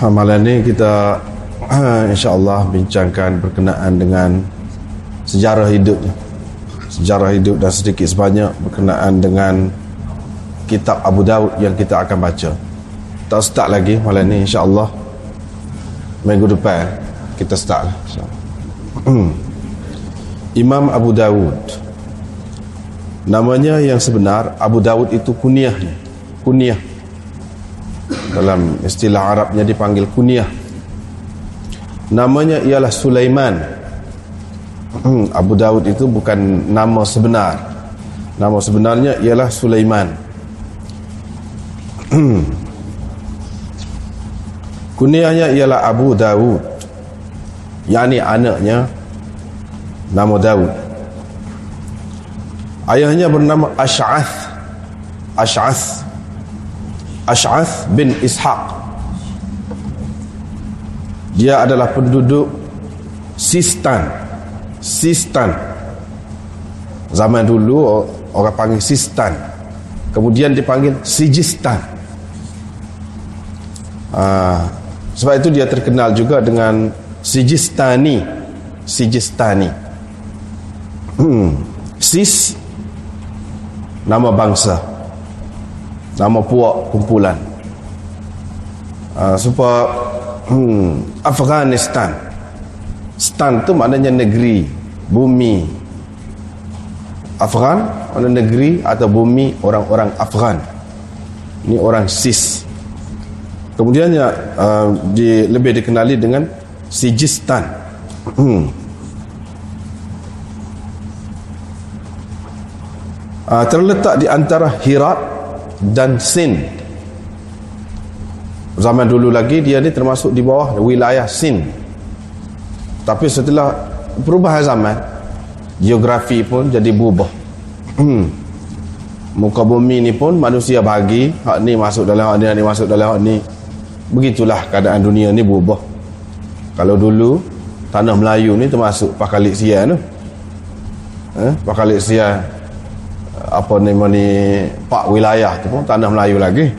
Malam ni kita insya-Allah bincangkan berkenaan dengan sejarah hidup sejarah hidup dan sedikit sebanyak berkenaan dengan kitab Abu Daud yang kita akan baca. Tak start lagi malam ni insya-Allah. Minggu depan kita start lah. Imam Abu Dawud Namanya yang sebenar Abu Dawud itu kuniahnya Kuniah Dalam istilah Arabnya dipanggil kuniah Namanya ialah Sulaiman. Abu Dawud itu bukan nama sebenar. Nama sebenarnya ialah Sulaiman. Kuniahnya ialah Abu Dawud Yani anaknya nama Daud. Ayahnya bernama Ash'ath. Ash'ath Ash'ath bin Ishaq. Dia adalah penduduk Sistan. Sistan. Zaman dulu orang panggil Sistan. Kemudian dipanggil Sijistan. Uh, sebab itu dia terkenal juga dengan Sijistani. Sijistani. Hmm. sis nama bangsa nama puak kumpulan. Uh, supaya hmm, Afghanistan. Stan tu maknanya negeri bumi. Afghan mana negeri atau bumi orang-orang Afghan. Ini orang sis. Kemudiannya uh, di, lebih dikenali dengan Sijistan. Hmm. uh, terletak di antara Hirat dan Sin. Zaman dulu lagi dia ni termasuk di bawah wilayah Sin. Tapi setelah perubahan zaman geografi pun jadi berubah. Hmm. muka bumi ni pun manusia bagi hak ni masuk dalam hak ni hak ni masuk dalam hak ni. Begitulah keadaan dunia ni berubah. Kalau dulu tanah Melayu ni termasuk pakalik sian tu. Eh, pakalik sian apa nama ni pak wilayah tu pun tanah Melayu lagi.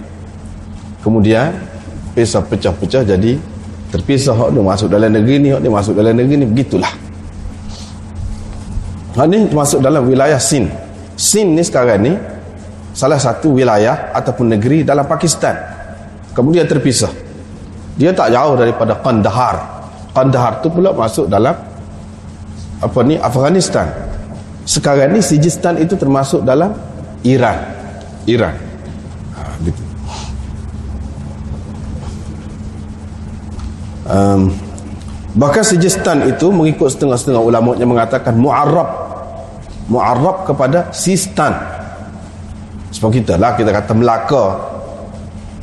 Kemudian pisah pecah-pecah jadi terpisah hak ni masuk dalam negeri ni hak ni masuk dalam negeri ni begitulah. Hak ni masuk dalam wilayah Sin. Sin ni sekarang ni salah satu wilayah ataupun negeri dalam Pakistan. Kemudian terpisah. Dia tak jauh daripada Kandahar. Kandahar tu pula masuk dalam apa ni Afghanistan sekarang ni Sijistan itu termasuk dalam Iran. Iran. Ha, gitu. Um, bahkan Sijistan itu mengikut setengah-setengah ulama yang mengatakan mu'arrab. Mu'arrab kepada Sistan sebab kita lah kita kata Melaka.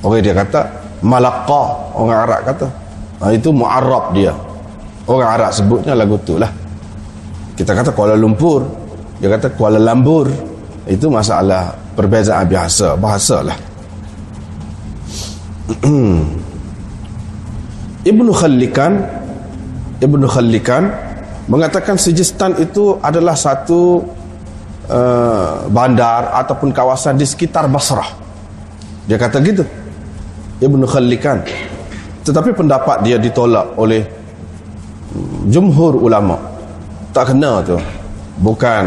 Orang dia kata Malaka orang Arab kata. Ha, itu mu'arrab dia. Orang Arab sebutnya lagu tu lah. Kita kata Kuala Lumpur dia kata Kuala Lambur itu masalah perbezaan biasa bahasa lah. Ibnu Khallikan Ibnu Khallikan mengatakan Sijistan itu adalah satu uh, bandar ataupun kawasan di sekitar Basrah. Dia kata gitu Ibnu Khallikan tetapi pendapat dia ditolak oleh jumhur ulama. Tak kena tu bukan.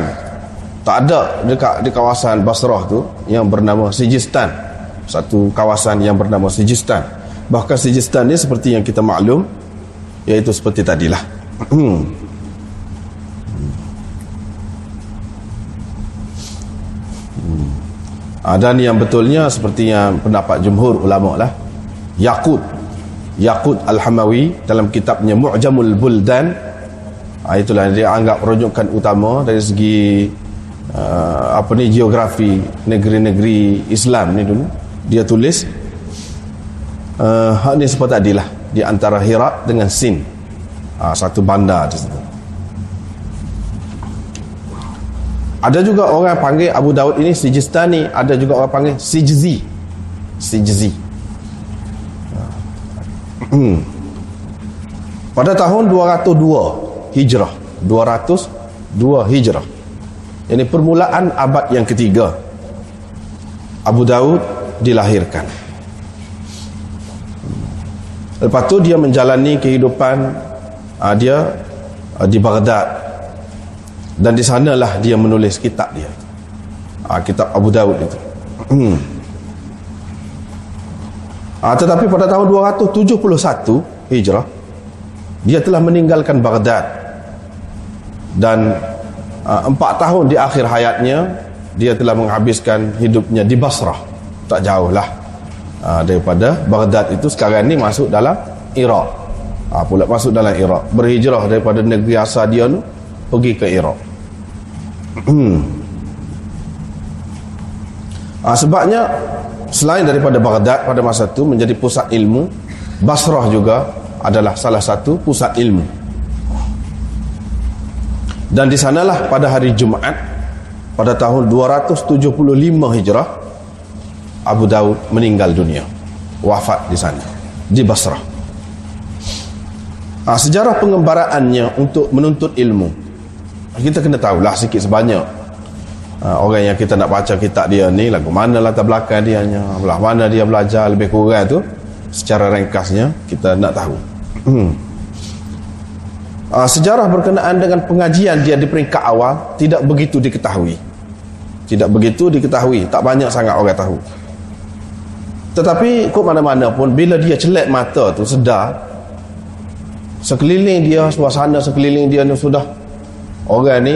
Tak ada dekat di kawasan Basrah tu yang bernama Sijistan. Satu kawasan yang bernama Sijistan. Bahkan Sijistan ni seperti yang kita maklum iaitu seperti tadilah. Hmm. hmm. dan yang betulnya seperti yang pendapat jumhur ulama lah. Yaqut Yaqut Al-Hamawi dalam kitabnya Mu'jamul Buldan ha, itulah dia anggap rujukan utama dari segi uh, apa ni geografi negeri-negeri Islam ni dulu. Dia tulis uh, hak ni seperti tadilah di antara Hirat dengan Sin. Ha, satu bandar di situ. Ada juga orang panggil Abu Daud ini Sijistani ada juga orang panggil Sijzi. Sijzi. Hmm. pada tahun 202 Hijrah. 202 Hijrah. Ini permulaan abad yang ketiga. Abu Daud dilahirkan. Lepas tu dia menjalani kehidupan uh, dia uh, di Baghdad. Dan di sanalah dia menulis kitab dia. Uh, kitab Abu Dawud itu. Hmm. tetapi pada tahun 271 Hijrah dia telah meninggalkan Baghdad dan uh, empat tahun di akhir hayatnya dia telah menghabiskan hidupnya di Basrah. Tak jauh lah uh, daripada Baghdad itu sekarang ni masuk dalam Iraq. Uh, pula masuk dalam Iraq. Berhijrah daripada negeri asal dia tu pergi ke Iraq. Hmm. uh, sebabnya selain daripada Baghdad pada masa itu menjadi pusat ilmu Basrah juga adalah salah satu pusat ilmu dan di sanalah pada hari Jumaat pada tahun 275 Hijrah Abu Daud meninggal dunia. Wafat di sana di Basrah. Ha, sejarah pengembaraannya untuk menuntut ilmu. Kita kena tahulah sikit sebanyak. Ha, orang yang kita nak baca kitab dia ni lagu mana latar belakang dia belah mana dia belajar lebih kurang tu secara ringkasnya kita nak tahu. Hmm. Uh, sejarah berkenaan dengan pengajian dia di peringkat awal tidak begitu diketahui. Tidak begitu diketahui. Tak banyak sangat orang tahu. Tetapi kok mana-mana pun bila dia celak mata tu sedar sekeliling dia suasana sekeliling dia ni sudah orang ni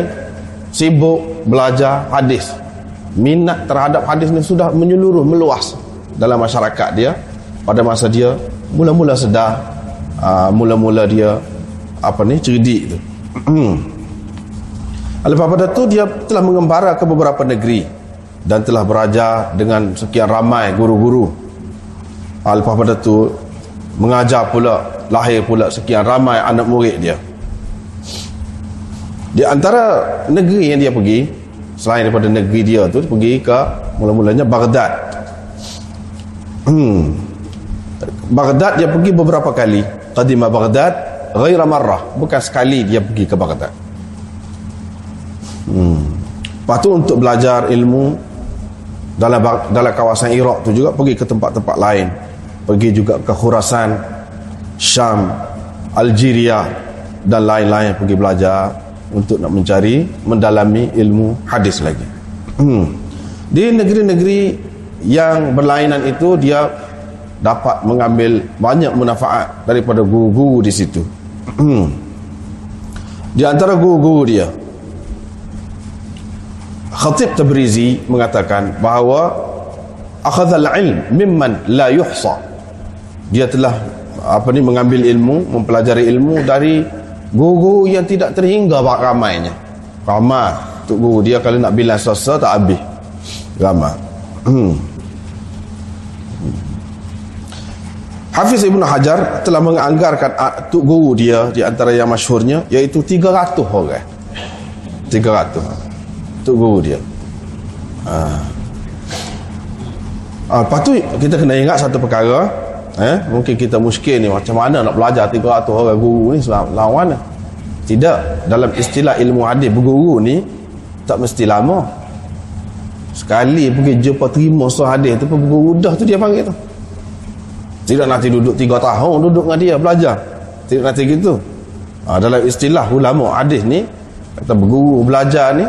sibuk belajar hadis. Minat terhadap hadis ni sudah menyeluruh meluas dalam masyarakat dia. Pada masa dia mula-mula sedar uh, mula-mula dia apa ni? Cerdik tu. Hmm. lepas pada tu dia telah mengembara ke beberapa negeri dan telah berajar dengan sekian ramai guru-guru. Lepas pada tu mengajar pula lahir pula sekian ramai anak murid dia. Di antara negeri yang dia pergi selain daripada negeri dia tu pergi ke mula-mulanya Baghdad. Hmm. Baghdad dia pergi beberapa kali. Qadima Baghdad ghaira marrah bukan sekali dia pergi ke Baghdad hmm. lepas tu untuk belajar ilmu dalam dalam kawasan Iraq tu juga pergi ke tempat-tempat lain pergi juga ke Khurasan Syam Algeria dan lain-lain pergi belajar untuk nak mencari mendalami ilmu hadis lagi hmm. di negeri-negeri yang berlainan itu dia dapat mengambil banyak manfaat daripada guru-guru di situ. Hmm. di antara guru-guru dia Khatib Tabrizi mengatakan bahawa akhadha al-ilm mimman la yuhsa. Dia telah apa ni mengambil ilmu, mempelajari ilmu dari guru yang tidak terhingga ramainya. Ramai untuk guru dia kalau nak bilang sesuatu tak habis. Ramai. Hmm. Hafiz Ibn Hajar telah menganggarkan tuk guru dia di antara yang masyhurnya iaitu 300 orang. 300. Tuk guru dia. Ha. Ha, lepas tu kita kena ingat satu perkara eh, mungkin kita muskil ni macam mana nak belajar 300 orang guru ni lawan tidak dalam istilah ilmu hadis berguru ni tak mesti lama sekali pergi jumpa terima soal hadis tu pun berguru dah tu dia panggil tu tidak nanti duduk tiga tahun duduk dengan dia belajar. Tidak nanti gitu. Ha, dalam istilah ulama hadis ni kata berguru belajar ni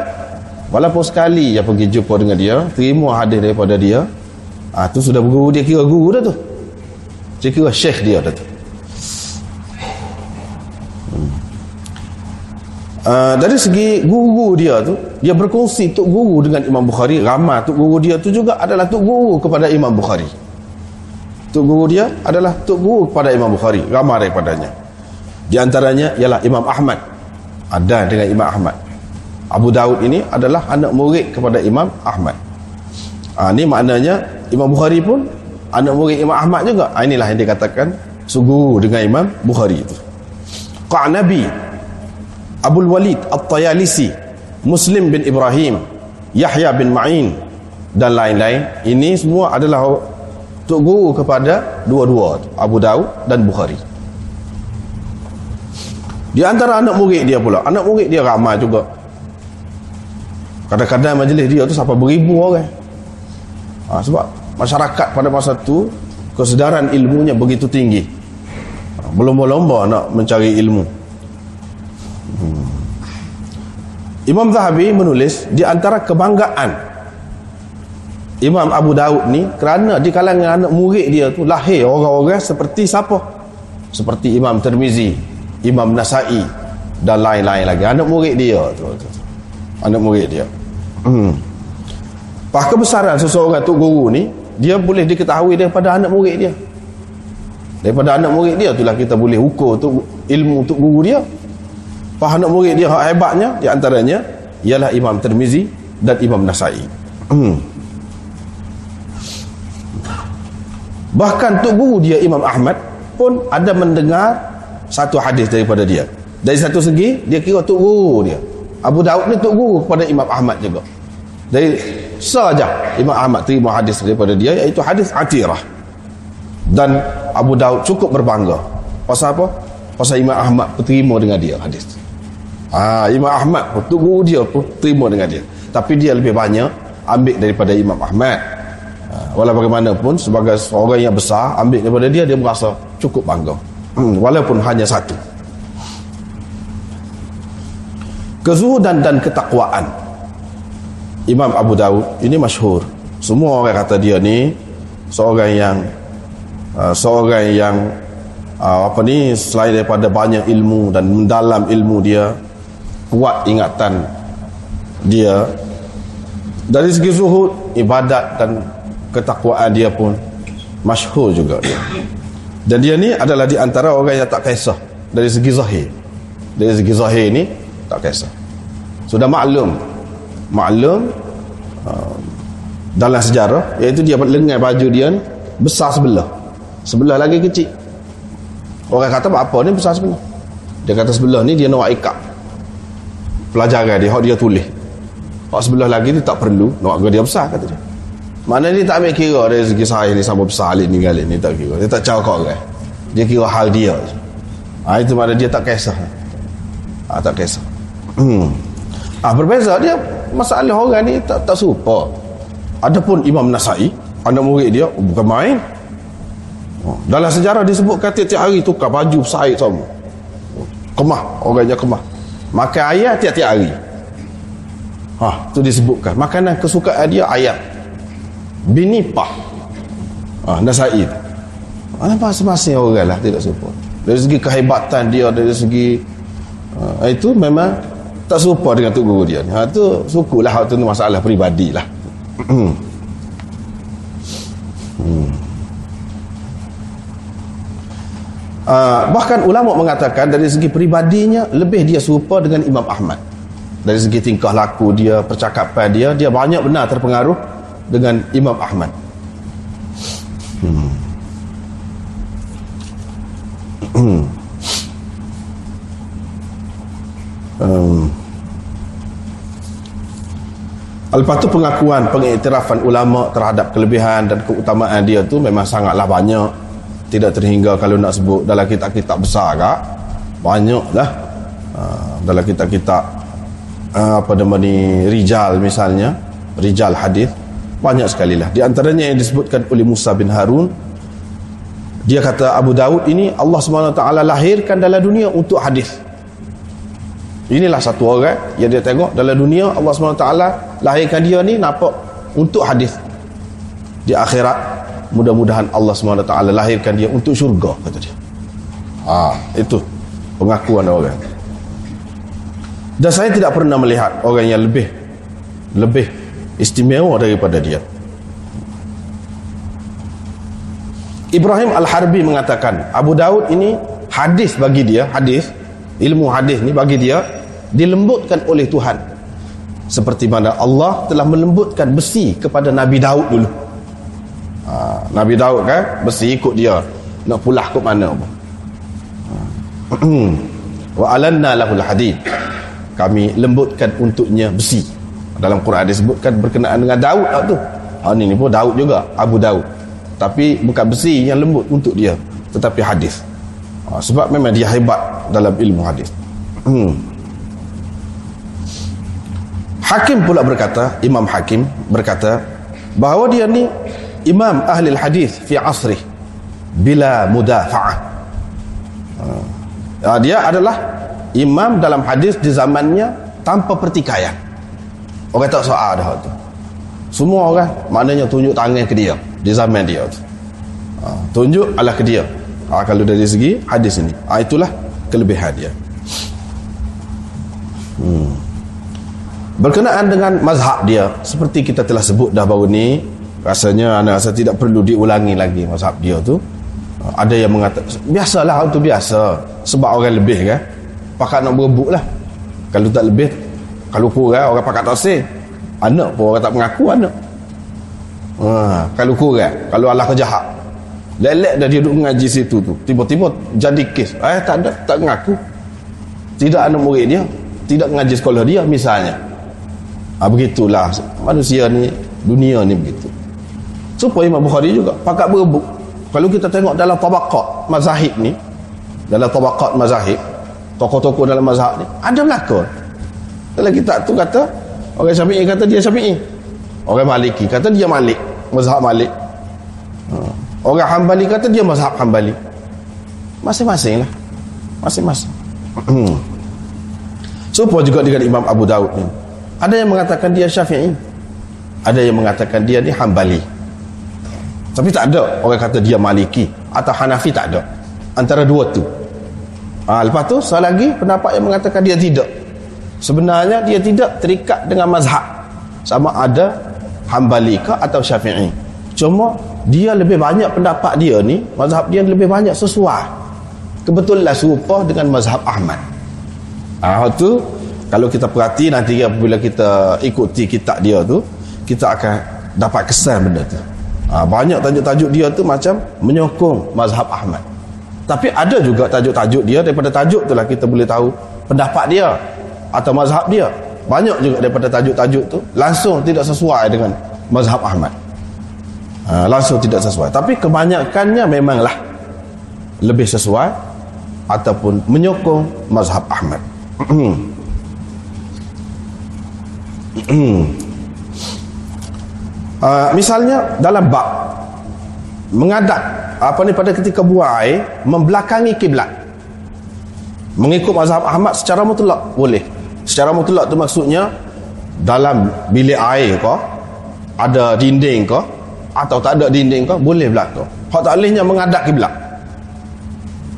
walaupun sekali dia pergi jumpa dengan dia, terima hadis daripada dia, ha, tu sudah berguru dia kira guru dah tu. Dia kira syekh dia dah tu. Uh, dari segi guru dia tu dia berkongsi tuk guru dengan Imam Bukhari ramai tuk guru dia tu juga adalah tuk guru kepada Imam Bukhari Tuk guru dia adalah tuk guru kepada Imam Bukhari. Ramai daripadanya. Di antaranya ialah Imam Ahmad. Ada dengan Imam Ahmad. Abu Daud ini adalah anak murid kepada Imam Ahmad. Ha, ini maknanya Imam Bukhari pun anak murid Imam Ahmad juga. Ha, inilah yang dikatakan suguru dengan Imam Bukhari itu. Qa'nabi Abul Walid At-Tayalisi Muslim bin Ibrahim Yahya bin Ma'in dan lain-lain. Ini semua adalah untuk guru kepada dua-dua Abu Daud dan Bukhari. Di antara anak murid dia pula anak murid dia ramai juga. Kadang-kadang majlis dia tu sampai beribu orang. Ha, sebab masyarakat pada masa tu kesedaran ilmunya begitu tinggi. Berlomba-lomba nak mencari ilmu. Hmm. Imam Zahabi menulis di antara kebanggaan Imam Abu Daud ni kerana di kalangan anak murid dia tu lahir orang-orang seperti siapa? Seperti Imam Tirmizi, Imam Nasai dan lain-lain lagi. Anak murid dia tu. Anak murid dia. Hmm. Pas kebesaran seseorang tu guru ni, dia boleh diketahui daripada anak murid dia. Daripada anak murid dia itulah kita boleh ukur tu ilmu untuk guru dia. Pas anak murid dia hebatnya di antaranya ialah Imam Tirmizi dan Imam Nasai. Hmm. Bahkan Tok Guru dia Imam Ahmad pun ada mendengar satu hadis daripada dia. Dari satu segi, dia kira Tok Guru dia. Abu Daud ni Tok Guru kepada Imam Ahmad juga. Dari saja Imam Ahmad terima hadis daripada dia iaitu hadis Atirah. Dan Abu Daud cukup berbangga. Pasal apa? Pasal Imam Ahmad terima dengan dia hadis. Ah, Imam Ahmad Tok Guru dia pun terima dengan dia. Tapi dia lebih banyak ambil daripada Imam Ahmad walau bagaimanapun sebagai seorang yang besar ambil daripada dia dia merasa cukup bangga. Hmm, walaupun hanya satu. Kezuhudan dan ketakwaan. Imam Abu Daud ini masyhur. Semua orang kata dia ni seorang yang uh, seorang yang uh, apa ni selain daripada banyak ilmu dan mendalam ilmu dia kuat ingatan dia. Dari segi zuhud ibadat dan ketakwaan dia pun masyhur juga dia. Dan dia ni adalah di antara orang yang tak kisah dari segi zahir. Dari segi zahir ni tak kisah. Sudah maklum maklum uh, dalam sejarah iaitu dia lengan baju dia ni besar sebelah. Sebelah lagi kecil. Orang kata apa ni besar sebelah. Dia kata sebelah ni dia nak ikat pelajaran dia, hak dia tulis. Hak sebelah lagi ni tak perlu, nak dia besar kata dia. Mana ni tak ambil kira segi saya ni sama besar alik ni galik ni tak kira. Dia tak cakap kan. Dia kira hal dia. Ha, itu mana dia tak kisah. Ha, tak kisah. Hmm. Ha, berbeza dia masalah orang ni tak tak serupa. Adapun Imam Nasai, anak murid dia oh, bukan main. Oh, dalam sejarah disebutkan tiap-tiap hari tukar baju besar sama. Kemah, orangnya kemah. Makan ayat tiap-tiap hari. Ha, tu disebutkan. Makanan kesukaan dia ayat binipah ah, Nasai ah, masing-masing orang lah tidak serupa. Dari segi kehebatan dia dari segi ah, itu memang tak serupa dengan tu guru dia. Ha, tu suku lah itu masalah peribadi lah. Hmm. hmm. Uh, bahkan ulama mengatakan dari segi peribadinya lebih dia serupa dengan Imam Ahmad. Dari segi tingkah laku dia percakapan dia dia banyak benar terpengaruh dengan Imam Ahmad. Hmm. Hmm. Um. Lepas tu pengakuan, pengiktirafan ulama terhadap kelebihan dan keutamaan dia tu memang sangatlah banyak. Tidak terhingga kalau nak sebut dalam kitab-kitab besar kak. Banyak lah. Uh, dalam kitab-kitab uh, apa nama ni, Rijal misalnya. Rijal hadis banyak sekali lah di antaranya yang disebutkan oleh Musa bin Harun dia kata Abu Daud ini Allah SWT lahirkan dalam dunia untuk hadis. Inilah satu orang yang dia tengok dalam dunia Allah SWT lahirkan dia ni nampak untuk hadis. Di akhirat mudah-mudahan Allah SWT lahirkan dia untuk syurga kata dia. Ha, itu pengakuan orang. Dan saya tidak pernah melihat orang yang lebih lebih istimewa daripada dia. Ibrahim Al-Harbi mengatakan Abu Daud ini hadis bagi dia hadis ilmu hadis ni bagi dia dilembutkan oleh Tuhan. Seperti mana Allah telah melembutkan besi kepada Nabi Daud dulu. Ha, Nabi Daud kan besi ikut dia. Nak pulah ke mana pun. Ha. wa alanna lahul hadid. Kami lembutkan untuknya besi dalam Quran disebutkan berkenaan dengan Daud tak tu. Ha, ni, ni pun Daud juga Abu Daud. Tapi bukan besi yang lembut untuk dia tetapi hadis. Ha, sebab memang dia hebat dalam ilmu hadis. Hmm. Hakim pula berkata Imam Hakim berkata bahawa dia ni Imam ahli hadis fi asrih bila mudafa'ah. Uh, dia adalah imam dalam hadis di zamannya tanpa pertikaian orang tak soal dah tu. Semua orang maknanya tunjuk tangan ke dia di zaman dia tu. Uh, tunjuk adalah ke dia. Uh, kalau dari segi hadis ini uh, itulah kelebihan dia. Hmm. berkenaan dengan mazhab dia seperti kita telah sebut dah baru ni rasanya anak rasa tidak perlu diulangi lagi mazhab dia tu. Ada yang mengatakan biasalah itu biasa sebab orang lebih kan. Pakat nak berebut lah. Kalau tak lebih kalau kurang orang pakat tak anak pun orang tak mengaku anak. Ha, kalau kurang kalau Allah kejahat lelek dah dia duduk mengaji situ tu. Tiba-tiba jadi kes. Eh tak ada tak mengaku. Tidak anak murid dia tidak mengaji sekolah dia misalnya. Ha, begitulah. Manusia ni dunia ni begitu. Supaya Imam Bukhari juga pakat berebut. Kalau kita tengok dalam tabaqat mazahib ni dalam tabaqat mazahib tokoh-tokoh dalam mazhab ni ada belakang dalam kitab tu kata orang syafi'i kata dia syafi'i. Orang maliki kata dia malik mazhab malik. Ha. orang hambali kata dia mazhab hambali. Masing-masing lah. Masing-masing. Supaya juga dengan Imam Abu Daud ni. Ada yang mengatakan dia syafi'i. Ada yang mengatakan dia ni hambali. Tapi tak ada orang kata dia maliki atau hanafi tak ada. Antara dua tu. Ha, lepas tu saya lagi pendapat yang mengatakan dia tidak sebenarnya dia tidak terikat dengan mazhab. Sama ada hambali ke atau syafi'i. Cuma dia lebih banyak pendapat dia ni mazhab dia lebih banyak sesuai. Kebetulan serupa dengan mazhab Ahmad. Ha, tu kalau kita perhati nanti apabila kita ikuti kitab dia tu kita akan dapat kesan benda tu. Ha, banyak tajuk-tajuk dia tu macam menyokong mazhab Ahmad. Tapi ada juga tajuk-tajuk dia daripada tajuk tu lah kita boleh tahu pendapat dia atau mazhab dia. Banyak juga daripada tajuk-tajuk tu. Langsung tidak sesuai dengan mazhab Ahmad. Ha, langsung tidak sesuai. Tapi kebanyakannya memanglah lebih sesuai ataupun menyokong mazhab Ahmad. Uh, misalnya dalam bab mengadap apa ni pada ketika buang air membelakangi kiblat. Mengikut mazhab Ahmad secara mutlak boleh secara mutlak tu maksudnya dalam bilik air ke ada dinding ke atau tak ada dinding ke boleh belakang hak tak bolehnya mengadap kiblat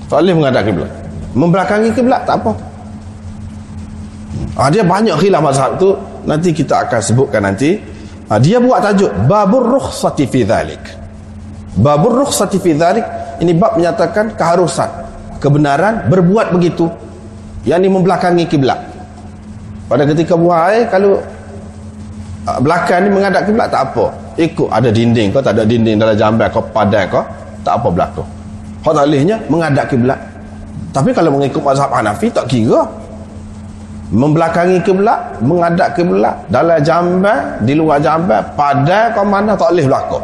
tak boleh mengadap kiblat membelakangi kiblat tak apa ha, dia banyak khilaf mazhab tu nanti kita akan sebutkan nanti Ha, dia buat tajuk babur rukhsati fi dhalik. Babur rukhsati fi dhalik ini bab menyatakan keharusan, kebenaran berbuat begitu. Yang ini membelakangi kiblat. Pada ketika buang air kalau uh, belakang ni menghadap kiblat tak apa. Ikut ada dinding kau tak ada dinding dalam jamban kau padai kau tak apa belakang. Hak tak lehnya menghadap kiblat. Tapi kalau mengikut mazhab Hanafi tak kira membelakangi kiblat menghadap kiblat dalam jamban di luar jamban pada kau mana tak boleh berlaku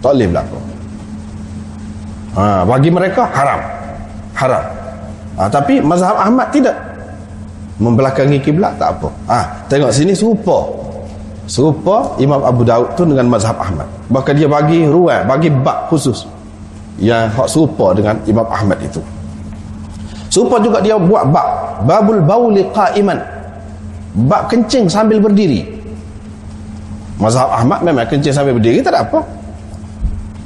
tak boleh berlaku ha, bagi mereka haram haram ha, tapi mazhab Ahmad tidak membelakangi kiblat tak apa ha, tengok sini serupa serupa Imam Abu Daud tu dengan mazhab Ahmad bahkan dia bagi ruang bagi bab khusus yang hak serupa dengan Imam Ahmad itu Serupa juga dia buat bab babul bauli qa'iman. Bab kencing sambil berdiri. Mazhab Ahmad memang kencing sambil berdiri tak ada apa.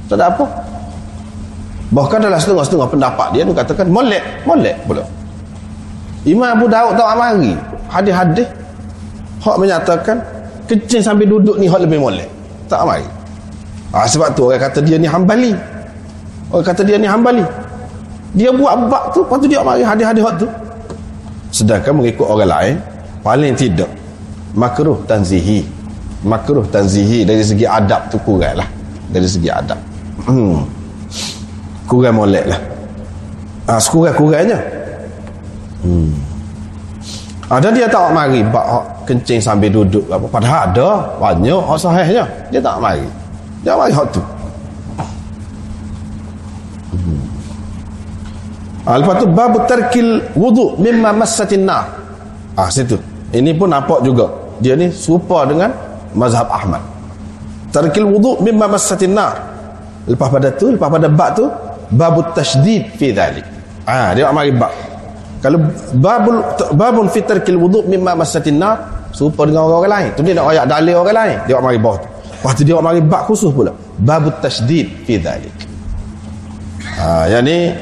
Tak ada apa. Bahkan dalam setengah-setengah pendapat dia dia katakan molek, molek pula. Imam Abu Daud tak amari. Hadis-hadis hak menyatakan kencing sambil duduk ni hak lebih molek. Tak amari. Ah sebab tu orang kata dia ni hambali. Orang kata dia ni hambali dia buat bab tu lepas tu dia mari hadis-hadis tu sedangkan mengikut orang lain paling tidak makruh tanzihi makruh tanzihi dari segi adab tu kurang lah dari segi adab hmm. kurang molek lah ha, sekurang-kurangnya hmm. ada dia tak mari bab kencing sambil duduk apa padahal ada banyak hak sahihnya dia tak mari dia mari hak tu Ha, lepas tu bab tarkil wudu mimma massatin nar. Ah situ. Ini pun nampak juga. Dia ni serupa dengan mazhab Ahmad. Tarkil wudu mimma massatin nar. Lepas pada tu, lepas pada bab tu, bab tasydid fi dhalik. Ah, dia mari bab. Kalau babul babun fitar kil wudu mimma masatin nar serupa dengan orang, -orang lain. Tu dia nak ayat dalil orang lain. Dia mari bawah tu. Lepas tu dia mari bab khusus pula. Babut tasydid fi dhalik. Ah, yang ni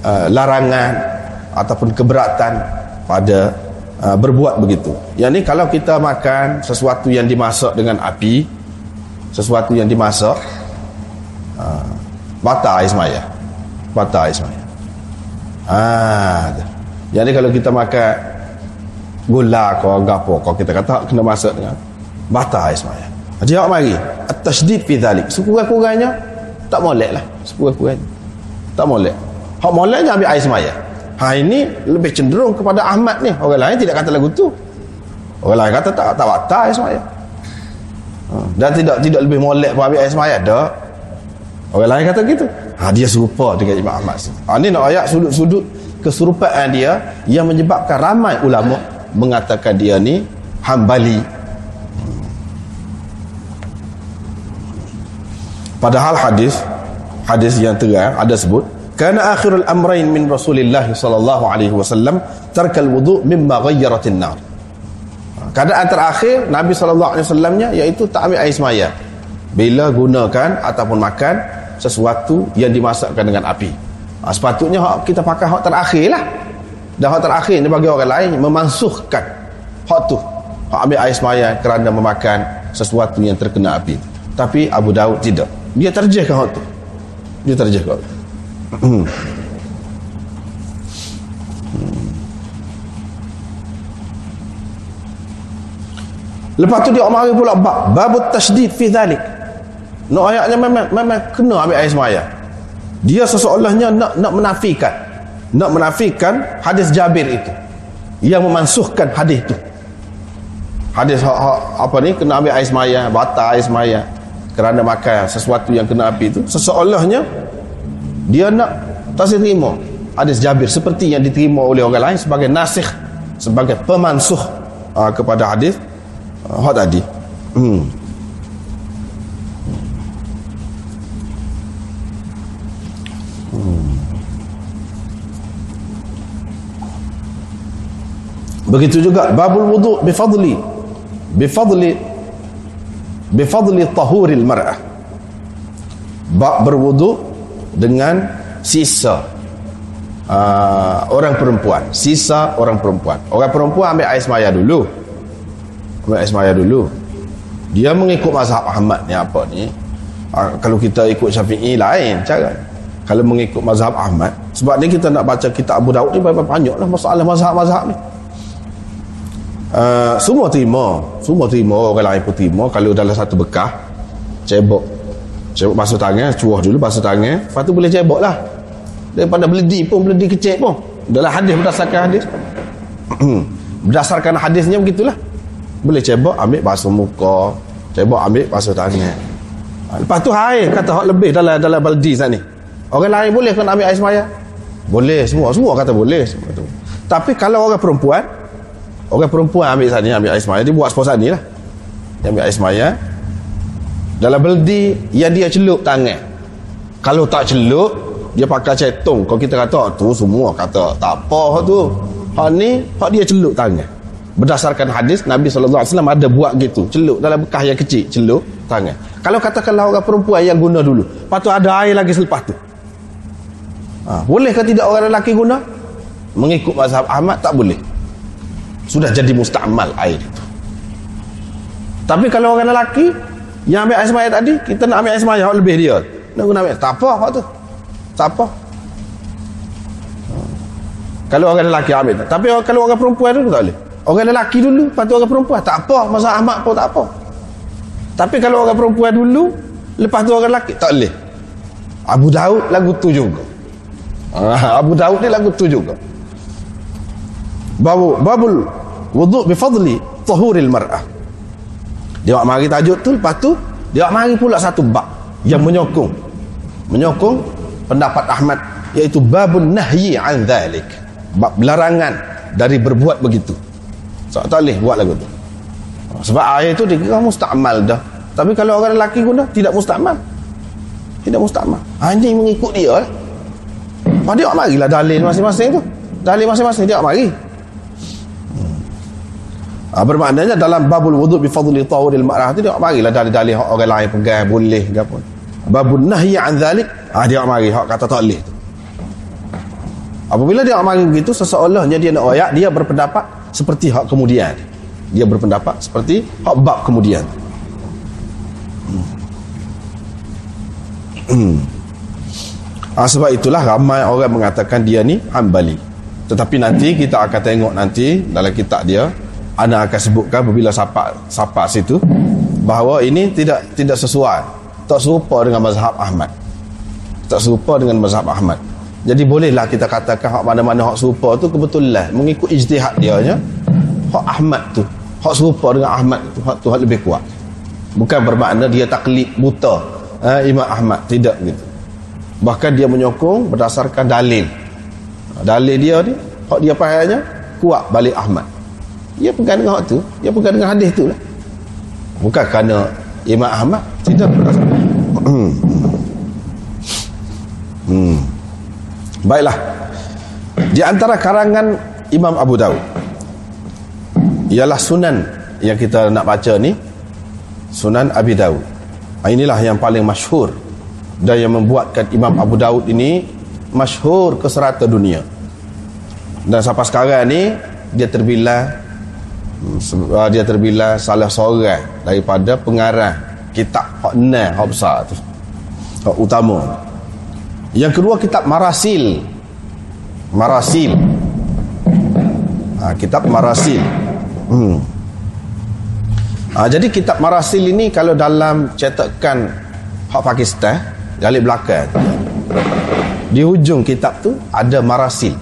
uh, larangan ataupun keberatan pada uh, berbuat begitu. Yang ni kalau kita makan sesuatu yang dimasak dengan api, sesuatu yang dimasak uh, batal air semaya. Batal air semaya. Ah, jadi kalau kita makan gula ke apa kalau kita kata kena masak dengan batal semaya. Dia mari at-tasydid fi dhalik. Sekurang-kurangnya tak molek lah. Sekurang-kurangnya. Tak molek. Hak moleknya ambil air semaya. Ha ini lebih cenderung kepada Ahmad ni. Orang lain tidak kata lagu tu. Orang lain kata tak tak batal air semaya. Ha, dan tidak tidak lebih molek pun ambil air semaya. Tak. Orang lain kata gitu. Ha, dia serupa dengan Imam Ahmad. Ha, ini nak ayat sudut-sudut keserupaan dia yang menyebabkan ramai ulama mengatakan dia ni hambali. Padahal hadis hadis yang terang ada sebut kana akhirul amrain min rasulillah sallallahu alaihi wasallam tarkal wudu mimma ghayyarat nar. Keadaan terakhir nabi sallallahu alaihi wasallamnya iaitu tak ambil air semaya. Bila gunakan ataupun makan sesuatu yang dimasakkan dengan api ha, sepatutnya kita pakai hak terakhir lah. Dan hak terakhir ni bagi orang lain memansuhkan hak tu. Hak ambil air semaya kerana memakan sesuatu yang terkena api. Tapi Abu Daud tidak. Dia terjehkan hak tu. Dia terjehkan hak hmm. Lepas tu dia mari pula bab babut tasydid fi dhalik. No ayatnya memang memang kena ambil air semaya dia seseolahnya nak nak menafikan. Nak menafikan hadis Jabir itu. Yang memansuhkan hadis itu hadis ha, ha, apa ni? Kena ambil air semaya batal air semaya. Kerana makan sesuatu yang kena api itu seseolahnya dia nak tak terima hadis Jabir seperti yang diterima oleh orang lain sebagai nasikh sebagai pemansuh uh, kepada hadis uh, tadi. Hmm Begitu juga babul wudu bifadli bifadli bifadli tahuril mar'ah. Bab berwudu dengan sisa uh, orang perempuan, sisa orang perempuan. Orang perempuan ambil air semaya dulu. Ambil air semaya dulu. Dia mengikut mazhab Ahmad ni apa ni? Uh, kalau kita ikut Syafi'i lain cara. Kalau mengikut mazhab Ahmad, sebab ni kita nak baca kitab Abu Daud ni banyak banyaklah masalah mazhab-mazhab ni. Uh, semua terima. Semua terima orang lain pun terima. Kalau dalam satu bekah cebok. Cebok basuh tangan cuah dulu basuh tangan. Lepas tu boleh cebok lah. Daripada beledi pun beledi kecil pun. Dalam hadis berdasarkan hadis. Berdasarkan hadisnya begitulah. Boleh cebok ambil basuh muka. Cebok ambil basuh tangan. Ha, lepas tu air kata hak lebih dalam dalam baldi sana ni. Orang lain boleh kan ambil air semaya boleh semua semua kata boleh. Semua tu. tapi kalau orang perempuan Orang perempuan ambil sana ambil air semaya dia buat sepuas ni lah. Dia ambil air semaya dalam beldi yang dia celup tangan. Kalau tak celup dia pakai cetung. Kalau kita kata tu semua kata tak apa tu. Hak ni hak dia celup tangan. Berdasarkan hadis Nabi SAW ada buat gitu Celup dalam bekas yang kecil Celup tangan Kalau katakanlah orang perempuan yang guna dulu tu ada air lagi selepas tu ha, Bolehkah tidak orang lelaki guna? Mengikut mazhab Ahmad tak boleh sudah jadi musta'mal air itu. Tapi kalau orang lelaki yang ambil air semaya tadi kita nak ambil air semaya lebih dia. Nak guna ambil tak apa apa tu. Tak apa. Kalau orang lelaki ambil. Tapi kalau orang perempuan dulu tak boleh. Orang lelaki dulu lepas tu orang perempuan. Tak apa masa amat pun tak apa. Tapi kalau orang perempuan dulu lepas tu orang lelaki tak boleh. Abu Daud lagu tu juga. Abu Daud ni lagu tu juga. Babu babul wudu bifadli tahuril mar'ah. Dia nak mari tajuk tu lepas tu dia nak mari pula satu bab yang menyokong. Menyokong pendapat Ahmad iaitu babun nahyi an dhalik. Bab larangan dari berbuat begitu. So, tak boleh buat lagu tu. Sebab ayat itu dikira musta'mal dah. Tapi kalau orang lelaki guna tidak musta'mal. Tidak musta'mal. Ha, ini mengikut dia lah dia marilah dalil masing-masing tu. Dalil masing-masing dia mari. Ha, bermaknanya dalam babul wuduk bi fadli tawril ma'rah tu dia marilah dalil-dalil hak orang lain pegang boleh ke apa. Babun nahyi an zalik, ah dia mari hak kata tak boleh. Apabila dia mari begitu seseolahnya dia nak ayat dia berpendapat seperti hak kemudian. Dia berpendapat seperti hak bab kemudian. Hmm. Ah, sebab itulah ramai orang mengatakan dia ni Hambali. Tetapi nanti kita akan tengok nanti dalam kitab dia ana akan sebutkan apabila sapa sapa situ bahawa ini tidak tidak sesuai. Tak serupa dengan mazhab Ahmad. Tak serupa dengan mazhab Ahmad. Jadi bolehlah kita katakan hak mana-mana hak serupa tu kebetulan mengikut ijtihad dia nya hak Ahmad tu hak serupa dengan Ahmad tu hak tu hak lebih kuat. Bukan bermakna dia taklid buta eh, Imam Ahmad. Tidak gitu. Bahkan dia menyokong berdasarkan dalil. Dalil dia ni hak dia pahamnya kuat balik Ahmad dia pegang dengan hak tu. Dia pegang dengan hadis tu lah. Bukan kerana Imam Ahmad. Tidak hmm. hmm. baiklah. Di antara karangan Imam Abu Dawud ialah sunan yang kita nak baca ni sunan Abi Dawud ah, inilah yang paling masyhur dan yang membuatkan Imam Abu Dawud ini masyhur ke serata dunia. Dan sampai sekarang ni dia terbilang dia terbilang salah seorang daripada pengarah kitab hak enam hak besar tu. Hak utama. Yang kedua kitab marasil. Marasil. Ha, kitab marasil. Hmm. ha, jadi kitab marasil ini kalau dalam cetakan hak Pakistan gali belakang di hujung kitab tu ada marasil.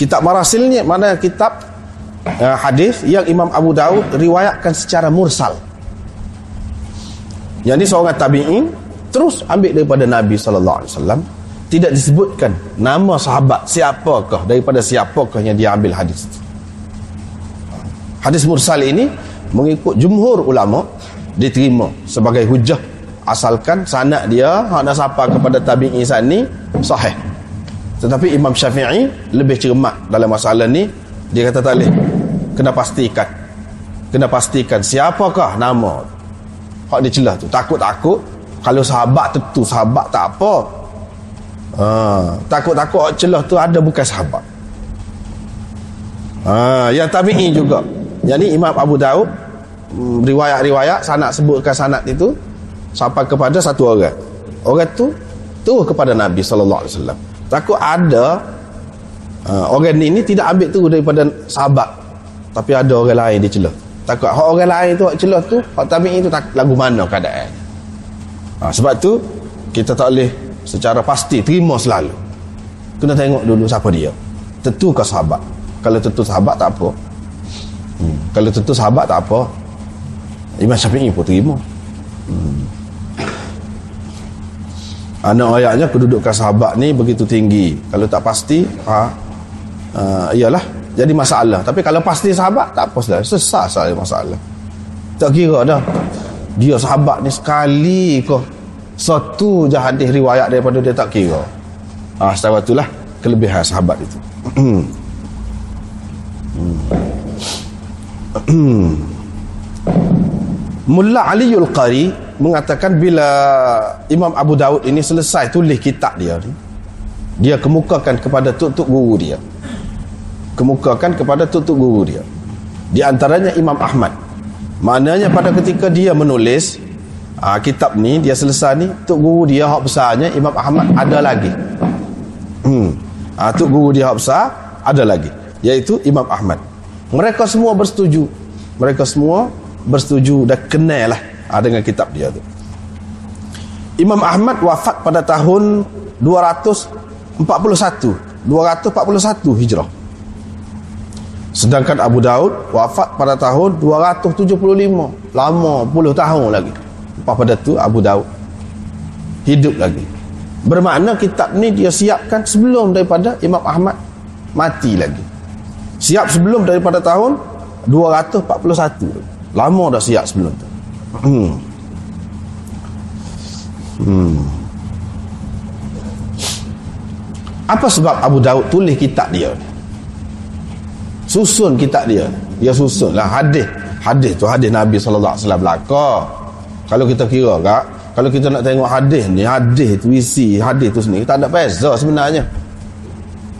Kitab marasil ni mana kitab uh, hadis yang Imam Abu Daud riwayatkan secara mursal. Yang ini seorang tabi'in terus ambil daripada Nabi sallallahu alaihi wasallam tidak disebutkan nama sahabat siapakah daripada siapakah yang dia ambil hadis itu. Hadis mursal ini mengikut jumhur ulama diterima sebagai hujah asalkan sanad dia hak nasaba kepada tabi'in sani sahih. Tetapi Imam Syafi'i lebih cermat dalam masalah ni dia kata tak boleh kena pastikan. Kena pastikan siapakah nama hak dia celah tu. Takut-takut kalau sahabat tentu sahabat tak apa. Ha, takut-takut hak celah tu ada bukan sahabat. Ha, yang tabi'i juga. Yang ni Imam Abu Daud mm, riwayat-riwayat sanat sebutkan sanat itu sampai kepada satu orang. Orang tu tu kepada Nabi SAW takut ada uh, orang ini tidak ambil tu daripada sahabat tapi ada orang lain dia celah. Takut hak orang lain tu hak celah tu hak tabi'in tu tak lagu mana keadaan. Ha, sebab tu kita tak boleh secara pasti terima selalu. Kena tengok dulu siapa dia. Tentu ke sahabat. Kalau tentu sahabat tak apa. Hmm. kalau tentu sahabat tak apa Imam Syafi'i pun terima. Hmm. anak ayatnya kedudukan sahabat ni begitu tinggi. Kalau tak pasti ha, uh, iyalah jadi masalah. Tapi kalau pasti sahabat tak apa sudah sesat saja masalah. Tak kira dah. Dia sahabat ni sekali kok satu je hadis riwayat daripada dia tak kira. Ah secara itulah kelebihan sahabat itu. Mulla Aliul Qari mengatakan bila Imam Abu Daud ini selesai tulis kitab dia ni dia kemukakan kepada tuk-tuk guru dia kemukakan kepada tutup guru dia. Di antaranya Imam Ahmad. Maknanya pada ketika dia menulis aa, ah, kitab ni dia selesai ni tuk guru dia hak besarnya Imam Ahmad ada lagi. Hmm. ah, tuk guru dia hak besar ada lagi. Iaitu Imam Ahmad. Mereka semua bersetuju. Mereka semua bersetuju dan kenal lah aa, dengan kitab dia tu. Imam Ahmad wafat pada tahun 241 241 Hijrah Sedangkan Abu Daud wafat pada tahun 275. Lama puluh tahun lagi. Lepas pada tu Abu Daud hidup lagi. Bermakna kitab ni dia siapkan sebelum daripada Imam Ahmad mati lagi. Siap sebelum daripada tahun 241. Lama dah siap sebelum tu. Hmm. Hmm. apa sebab Abu Daud tulis kitab dia ni susun kitab dia. Dia susun. Lah hadis. Hadis tu hadis Nabi SAW belaka. Kalau kita kira kak kalau kita nak tengok hadis ni hadis tu isi hadis tu sendiri tak ada beza sebenarnya.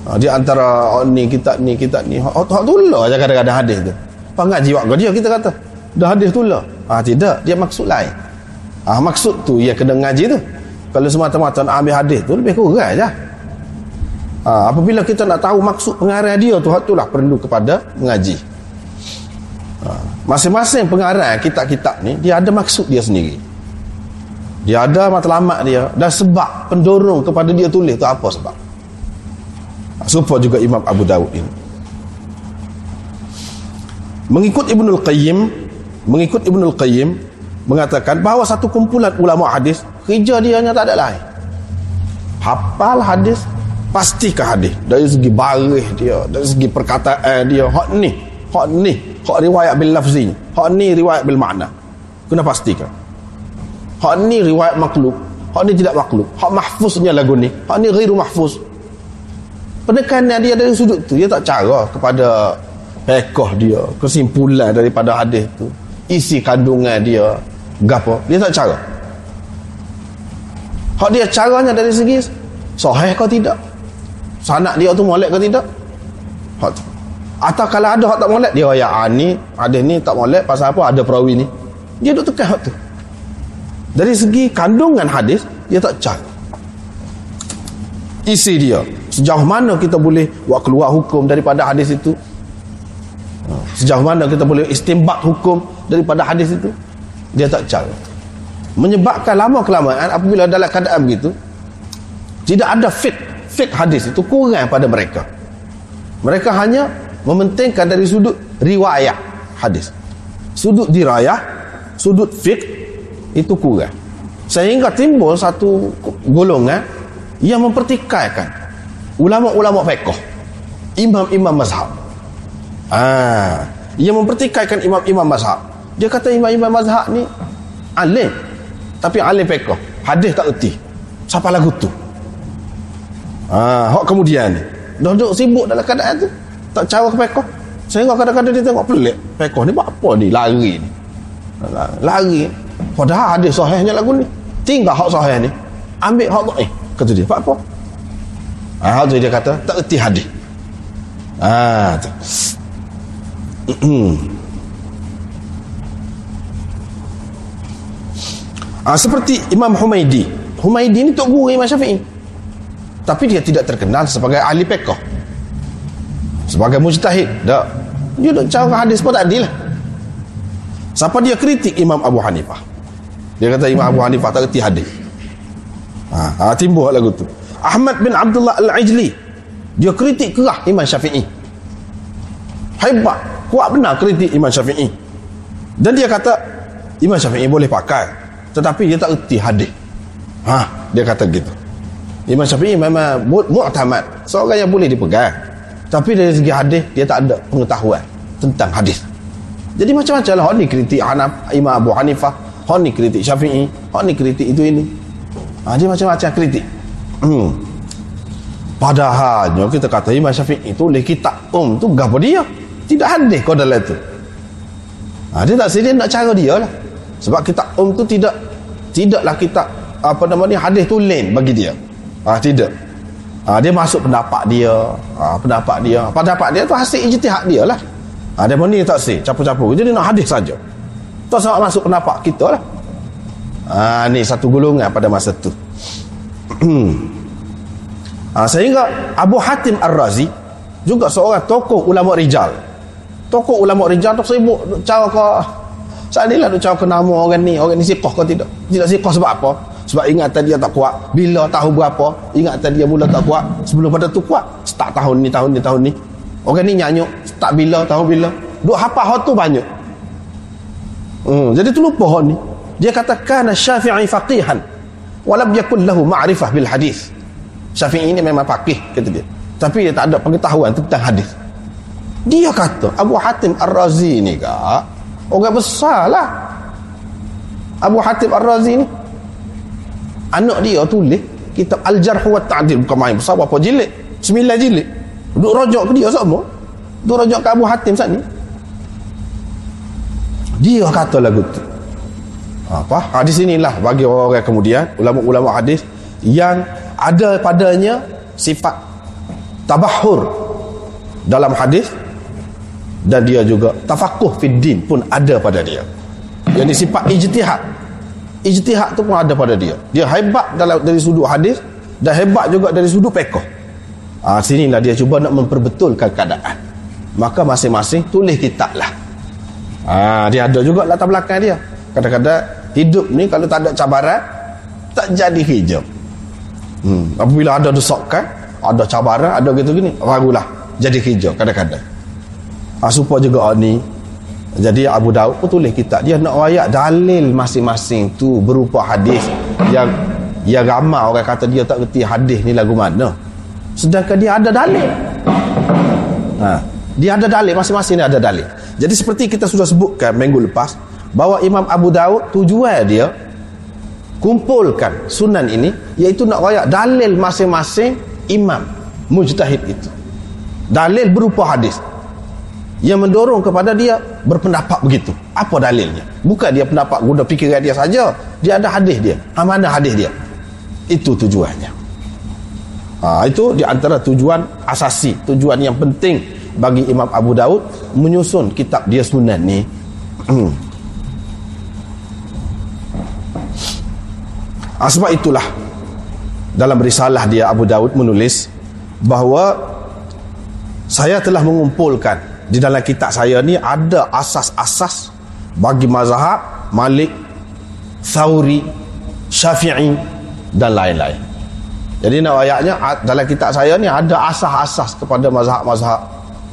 Ha, di antara oh, ni kitab ni kitab ni hak tu lah aja kadang-kadang hadis tu. Pengaji waktu dia kita kata. Dah hadis tu lah ha, tidak. Dia maksud lain. Ha, maksud tu ia kena ngaji tu. Kalau semata-mata nak ambil hadis tu lebih kurang aja Ha, apabila kita nak tahu maksud pengarang dia tu, itulah perlu kepada mengaji. Ha, masing-masing pengarang kitab-kitab ni, dia ada maksud dia sendiri. Dia ada matlamat dia dan sebab pendorong kepada dia tulis tu apa sebab. Ha, support juga Imam Abu Dawud ini. Mengikut Ibnul Qayyim, mengikut Ibnul Qayyim mengatakan bahawa satu kumpulan ulama hadis kerja dia hanya tak ada lain. Hafal hadis, pastikan hadis. Dari segi baris dia dari segi perkataan dia hak ni hak ni hak riwayat bil lafzi hak ni riwayat bil makna. Kena pastikan. Hak ni riwayat makhluk hak ni tidak makhluk. Hak mahfuznya lagu ni hak ni ghairu mahfuz. Penekanan dia dari sudut tu dia tak cara kepada pekoh dia kesimpulan daripada hadis tu. Isi kandungan dia gapo. Dia tak cara. Hak dia caranya dari segi sahih kau tidak sanak dia tu molek ke tidak? Hak tu. Atau kalau ada hak tak molek? Dia ya ah, ni ada ni tak molek pasal apa? Ada perawi ni. Dia duk tekan hak tu. Dari segi kandungan hadis dia tak cak isi dia sejauh mana kita boleh buat keluar hukum daripada hadis itu? Sejauh mana kita boleh istimbat hukum daripada hadis itu? Dia tak cak menyebabkan lama kelamaan apabila dalam keadaan begitu tidak ada fit fik hadis itu kurang pada mereka. Mereka hanya mementingkan dari sudut riwayat hadis. Sudut dirayah sudut fik itu kurang. Sehingga timbul satu golongan yang mempertikaikan ulama-ulama fiqh imam-imam mazhab. Ah yang mempertikaikan imam-imam mazhab. Dia kata imam-imam mazhab ni alim tapi alim fiqh. Hadis tak erti. Siapa lagu tu Ha, hok kemudian ni. Duduk sibuk dalam keadaan tu. Tak cara ke pekoh. Sehingga kadang-kadang dia tengok pelik. Pekoh ni buat apa ni? Lari ni. Lari. Padahal ada sahihnya lagu ni. Tinggal hak sahih ni. Ambil hak eh Kata dia. Apa? Ha, hak dia kata. Tak erti hadis. Ha, tu. ha, seperti Imam Humaidi. Humaidi ni Tok Guru Imam Syafi'i tapi dia tidak terkenal sebagai ahli pekoh sebagai mujtahid tak. Dia nak cara hadis pun tak adil lah. Siapa dia kritik Imam Abu Hanifah? Dia kata Imam Abu Hanifah tak kerti hadis. Ha, ha, timbul lagu tu. Ahmad bin Abdullah Al-Ijli dia kritik kerah Imam Syafi'i. Hebat. Kuat benar kritik Imam Syafi'i. Dan dia kata Imam Syafi'i boleh pakai tetapi dia tak kerti hadis. Ha, dia kata gitu Imam Syafi'i memang mu'tamad. Seorang yang boleh dipegang. Tapi dari segi hadis dia tak ada pengetahuan tentang hadis. Jadi macam-macam lah. Ni kritik Hanaf, Imam Abu Hanifah. Hak ni kritik Syafi'i. Hak ni kritik itu ini. Ha, dia macam-macam kritik. Hmm. padahalnya kita kata Imam Syafi'i tulis kitab um tu gapa dia? Tidak hadis kau dalam tu. Ha, dia tak sedih nak cara dia lah. Sebab kitab um tu tidak tidaklah kitab apa nama ni hadis tu lain bagi dia Ah tidak. Ah dia masuk pendapat dia. Ah pendapat dia. Pendapat dia tu hasil ijtihad dia lah. Ah dia ni tak sih, capu-capu. Jadi nak hadis saja. Tak sama masuk pendapat kita lah. Ah ni satu golongan pada masa tu. ah sehingga Abu Hatim Ar-Razi juga seorang tokoh ulama rijal. Tokoh ulama rijal tu sibuk cara ke saat ni lah cara ke nama orang ni, orang ni siqah ke tidak. Tidak siqah sebab apa? Sebab ingatan dia tak kuat. Bila tahu berapa ingatan dia mula tak kuat. Sebelum pada tu kuat. Start tahun ni tahun ni tahun ni. Orang ni nyanyuk. Start bila tahu bila. Duk hafal hot tu banyak. Hmm, jadi tu lupa hot ni. Dia kata kana syafi'i faqihan. Walam yakul lahu ma'rifah bil hadis. Syafi'i ini memang faqih kata dia. Tapi dia tak ada pengetahuan tentang hadis. Dia kata Abu Hatim Ar-Razi ni kak orang besar lah Abu Hatim Ar-Razi ni anak dia tulis kitab Al-Jarh wa Ta'dil bukan main besar berapa jilid. Sembilan jilid. Duk rojok ke dia semua duk rojok ke Abu Hatim saat ni? Dia kata lagu tu. Apa? Hadis inilah bagi orang-orang kemudian ulama-ulama hadis yang ada padanya sifat tabahur dalam hadis dan dia juga tafakuh fiddin pun ada pada dia. Yang sifat ijtihad ijtihad tu pun ada pada dia. Dia hebat dalam dari sudut hadis dan hebat juga dari sudut pekoh ha, sinilah dia cuba nak memperbetulkan keadaan. Maka masing-masing tulis kitab lah ha, dia ada juga latar belakang dia. Kadang-kadang hidup ni kalau tak ada cabaran tak jadi hijau. Hmm. apabila ada desakan ada cabaran ada gitu gini ragulah jadi hijau kadang-kadang. Ha, supaya juga ni jadi Abu Daud pun tulis kitab dia nak rayak dalil masing-masing tu berupa hadis yang yang ramai. Orang kata dia tak kerti hadis ni lagu mana. Sedangkan dia ada dalil. Ha, dia ada dalil masing-masing ni ada dalil. Jadi seperti kita sudah sebutkan minggu lepas bahawa Imam Abu Daud tujuan dia kumpulkan sunan ini iaitu nak rayak dalil masing-masing imam mujtahid itu. Dalil berupa hadis yang mendorong kepada dia berpendapat begitu. Apa dalilnya? Bukan dia pendapat guna fikiran dia saja. Dia ada hadis dia. Ha, mana hadis dia. Itu tujuannya. Ha, itu di antara tujuan asasi tujuan yang penting bagi Imam Abu Daud menyusun kitab dia sunan ni. Hmm. Ha, sebab itulah dalam risalah dia Abu Daud menulis bahawa saya telah mengumpulkan di dalam kitab saya ni ada asas-asas bagi mazhab Malik, Thawri, Syafi'i dan lain-lain. Jadi nak ayatnya dalam kitab saya ni ada asas-asas kepada mazhab-mazhab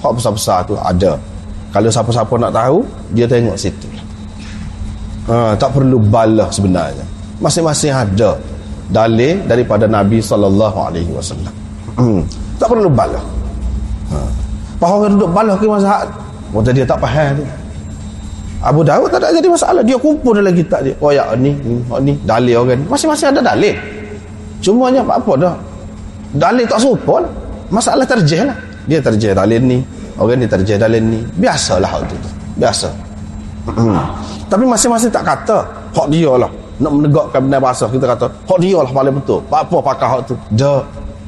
hak besar-besar tu ada. Kalau siapa-siapa nak tahu, dia tengok situ. Ha, tak perlu balah sebenarnya masing-masing ada dalil daripada Nabi sallallahu alaihi wasallam. Hmm. Tak perlu balah. Ha. Bahawa duduk balah ke mazhab. Oh dia tak faham tu. Abu Dawud tak ada jadi masalah. Dia kumpul dalam kitab dia. Oh ya ni, oh ni dalil orang ni. Masing-masing ada dalil. Cumanya apa, apa dah. Dalil tak serupa lah. Masalah terjeh lah. Dia terjeh dalil ni. Orang ni terjeh dalil ni. Biasalah hal tu. Biasa. Tapi masing-masing tak kata. Hak dia lah nak menegakkan benar bahasa kita kata hak dia lah paling betul apa pakar hak tu dia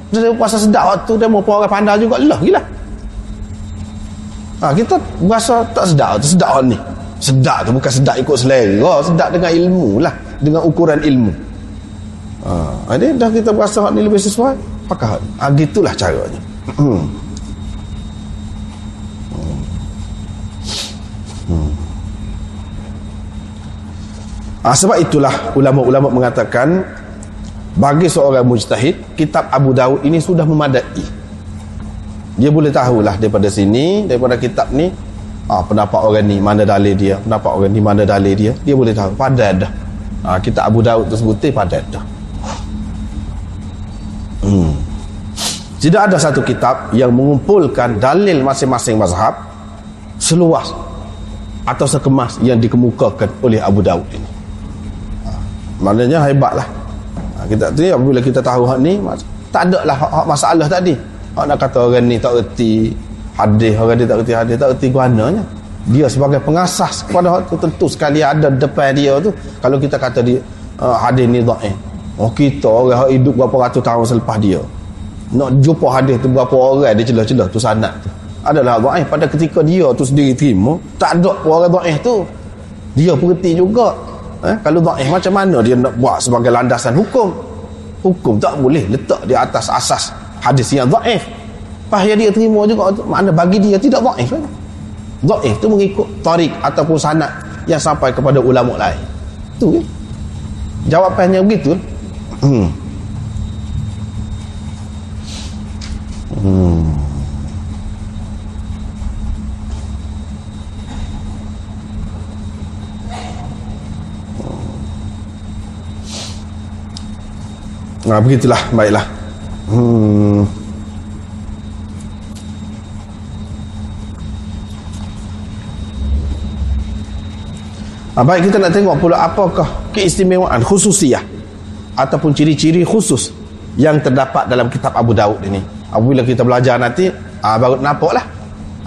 dia puasa sedap waktu dia mau orang pandai juga lah gila ha, kita rasa tak sedap tu sedap ni. Sedap tu bukan sedap ikut selera. Sedap dengan ilmu lah. Dengan ukuran ilmu. Ha, ini dah kita berasa hak ni lebih sesuai pakar ha, gitulah caranya. Hmm. Ha, sebab itulah ulama-ulama mengatakan bagi seorang mujtahid kitab Abu Dawud ini sudah memadai. Dia boleh tahulah daripada sini, daripada kitab ni ah pendapat orang ni mana dalil dia, pendapat orang ni mana dalil dia, dia boleh tahu padat dah. Ha, kitab Abu Dawud tersebut padat dah. Hmm. Tidak ada satu kitab yang mengumpulkan dalil masing-masing mazhab seluas atau sekemas yang dikemukakan oleh Abu Dawud ini maknanya hebatlah ha, kita tu apabila kita tahu hak ni tak ada lah hak masalah tadi hak nak kata orang ni tak erti hadis orang ni tak erti hadis tak erti guananya. Dia sebagai pengasas kepada hak tu tentu sekali ada depan dia tu. Kalau kita kata dia uh, hadis ni dhaif. Oh kita orang hidup berapa ratus tahun selepas dia. Nak jumpa hadis tu berapa orang dia celah-celah tu sanad tu. Adalah dhaif. Pada ketika dia tu sendiri terima tak ada orang dhaif tu. Dia pun reti juga. Eh, kalau dhaif macam mana dia nak buat sebagai landasan hukum? Hukum tak boleh letak di atas asas hadis yang dhaif. Pahaya dia terima juga. Mana bagi dia tidak dhaif kan? Dhaif tu mengikut tarik ataupun sanad yang sampai kepada ulama lain. Tu kan? Jawapannya begitu. Hmm. Hmm. Nah, begitulah, baiklah. Hmm. Baik kita nak tengok pula apakah keistimewaan khususiyah ataupun ciri-ciri khusus yang terdapat dalam kitab Abu Daud ini. Apabila kita belajar nanti ah, baru nampak lah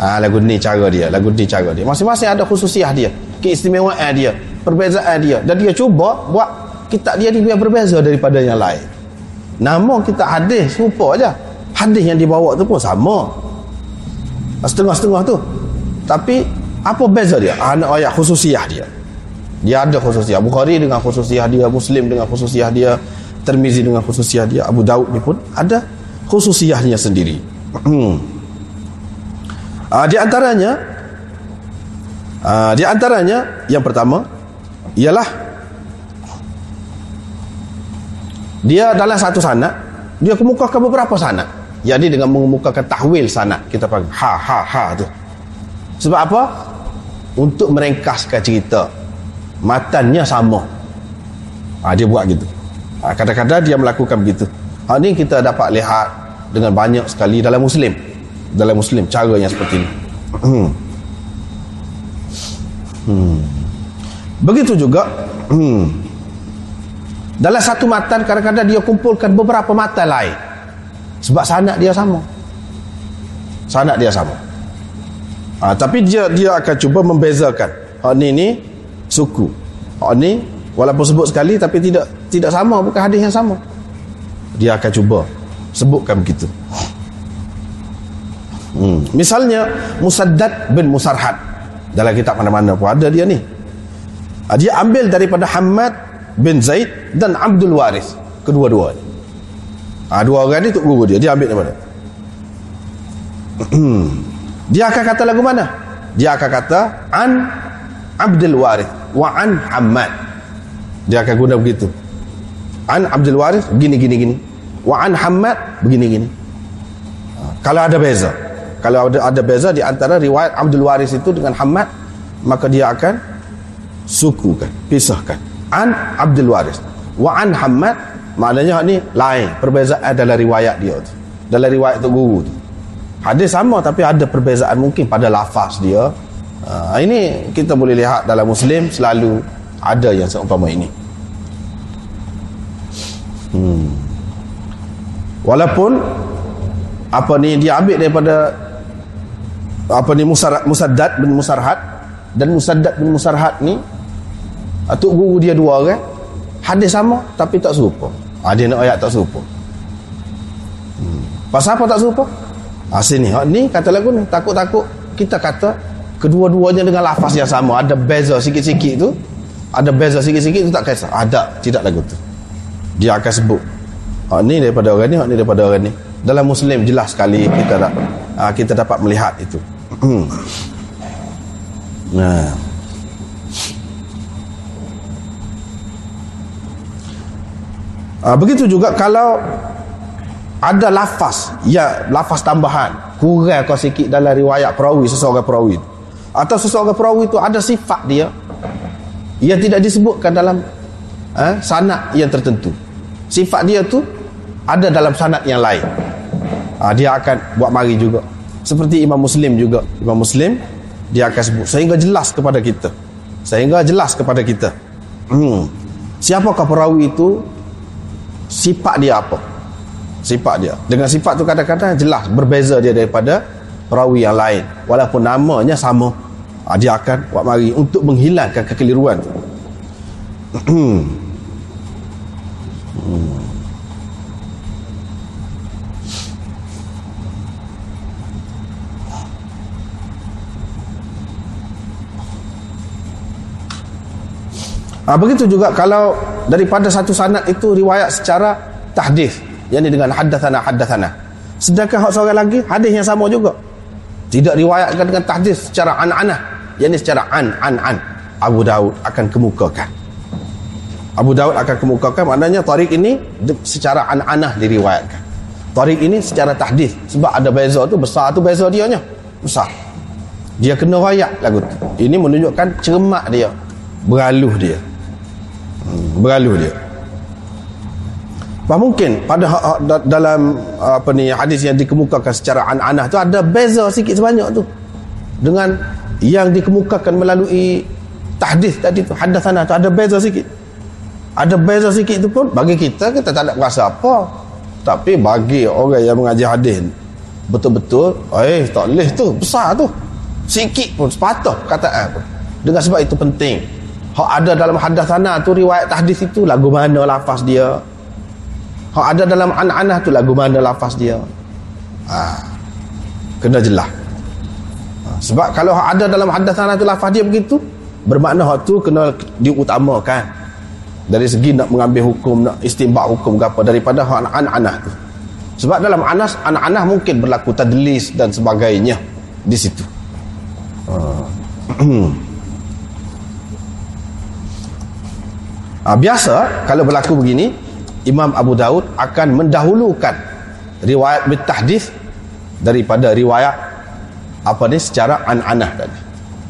ah, lagu ni cara dia lagu ni cara dia. Masing-masing ada khususiah dia keistimewaan dia perbezaan dia. Dan dia cuba buat kitab dia ni biar berbeza daripada yang lain nama kita hadis serupa aja hadis yang dibawa tu pun sama. Setengah-setengah tu. Tapi apa beza dia? Anak ayat khususiah dia. Dia ada khususiah. Bukhari dengan khususiah dia Muslim dengan khususiah dia Termizi dengan khususiah dia Abu Daud ni pun ada khususiahnya sendiri. Uh, di antaranya uh, di antaranya yang pertama ialah dia dalam satu sanad dia kemukakan beberapa sanad. Jadi dengan mengemukakan tahwil sanad kita panggil ha ha ha tu. Sebab apa? Untuk merengkaskan cerita matannya sama. Ha, dia buat gitu. Ha, kadang-kadang dia melakukan begitu. Ha, ini kita dapat lihat dengan banyak sekali dalam muslim. Dalam muslim cara yang seperti ini. Hmm. Hmm. begitu juga hmm. Dalam satu matan kadang-kadang dia kumpulkan beberapa matan lain sebab sanat dia sama sanat dia sama ha, tapi dia dia akan cuba membezakan ha, ni ni suku. Oh ni walaupun sebut sekali tapi tidak tidak sama bukan hadis yang sama. Dia akan cuba sebutkan begitu. Hmm. Misalnya Musaddad bin Musarhad dalam kitab mana-mana pun ada dia ni. Ah, dia ambil daripada Hamad bin Zaid dan Abdul Waris. Kedua-dua. Ah dua orang ni tu guru dia, dia ambil daripada. Dia akan kata lagu mana? Dia akan kata an Abdul Waris wa an Hamad dia akan guna begitu. An Abdul Waris begini gini gini. Wa an Hamad begini gini. Ha, kalau ada beza. Kalau ada ada beza di antara riwayat Abdul Waris itu dengan Hamad maka dia akan sukukan pisahkan an Abdul Waris. Wa an Hamad maknanya ni lain. Perbezaan dalam riwayat dia tu. Dalam riwayat tu guru tu. Hadis sama tapi ada perbezaan mungkin pada lafaz dia. Uh, ini kita boleh lihat dalam Muslim selalu ada yang seumpama ini. Hmm. Walaupun apa ni dia ambil daripada apa ni Musar, Musaddad bin Musarhad dan Musaddad bin Musarhad ni atuk guru dia dua orang hadis sama tapi tak serupa. Ah dia nak ayat tak serupa. Hmm. Pasal apa tak serupa? Ah sini, ha, ni kata lagu ni takut-takut kita kata kedua-duanya dengan lafaz yang sama ada beza sikit-sikit tu ada beza sikit-sikit tu tak kisah ada tidak lagu tu dia akan sebut ha, ni daripada orang ni ha, ni daripada orang ni dalam muslim jelas sekali kita tak ha, kita dapat melihat itu nah ha, begitu juga kalau ada lafaz ya lafaz tambahan kurang kau sikit dalam riwayat perawi seseorang perawi atau seseorang perawi itu ada sifat dia yang tidak disebutkan dalam eh, sanad yang tertentu. Sifat dia tu ada dalam sanad yang lain. Ha, dia akan buat mari juga. Seperti Imam Muslim juga. Imam Muslim dia akan sebut sehingga jelas kepada kita. Sehingga jelas kepada kita. Hmm. siapakah perawi itu sifat dia apa? Sifat dia. Dengan sifat tu kadang-kadang jelas berbeza dia daripada perawi yang lain. Walaupun namanya sama. Ha, dia akan buat mari untuk menghilangkan kekeliruan. Tu. Ha, begitu juga kalau daripada satu sanad itu riwayat secara tahdis. Yang ini dengan haddathana haddathana. Sedangkan hak seorang lagi hadis yang sama juga. Tidak riwayatkan dengan tahdis secara an-anah. Yang secara an-an-an. Abu Daud akan kemukakan. Abu Daud akan kemukakan. Maknanya tarik ini secara an-anah diriwayatkan. Tarik ini secara tahdis. Sebab ada beza tu besar tu beza dia nya besar. Dia kena rayak lagu tu. Ini menunjukkan cermat dia. Beraluh dia beraluh dia. Bah mungkin pada ha, ha, dalam apa ni hadis yang dikemukakan secara an-anah tu ada beza sikit sebanyak tu. Dengan yang dikemukakan melalui tahdis tadi tu hadatsana tu ada beza sikit. Ada beza sikit tu pun bagi kita kita tak ada rasa apa. Tapi bagi orang yang mengaji hadis betul-betul eh tak boleh tu besar tu. Sikit pun sepatah kataan pun. Dengan sebab itu penting hak ada dalam hadis sana tu riwayat hadis itu lagu mana lafaz dia hak ada dalam an-anah tu lagu mana lafaz dia ha. kena jelas ha. sebab kalau hak ada dalam hadis sana tu lafaz dia begitu bermakna hak tu kena diutamakan dari segi nak mengambil hukum nak istimbak hukum ke apa daripada hak an-anah tu sebab dalam anas anak-anak mungkin berlaku tadlis dan sebagainya di situ ha. Ha, biasa kalau berlaku begini Imam Abu Daud akan mendahulukan riwayat bitahdis daripada riwayat apa ni secara an-anah tadi.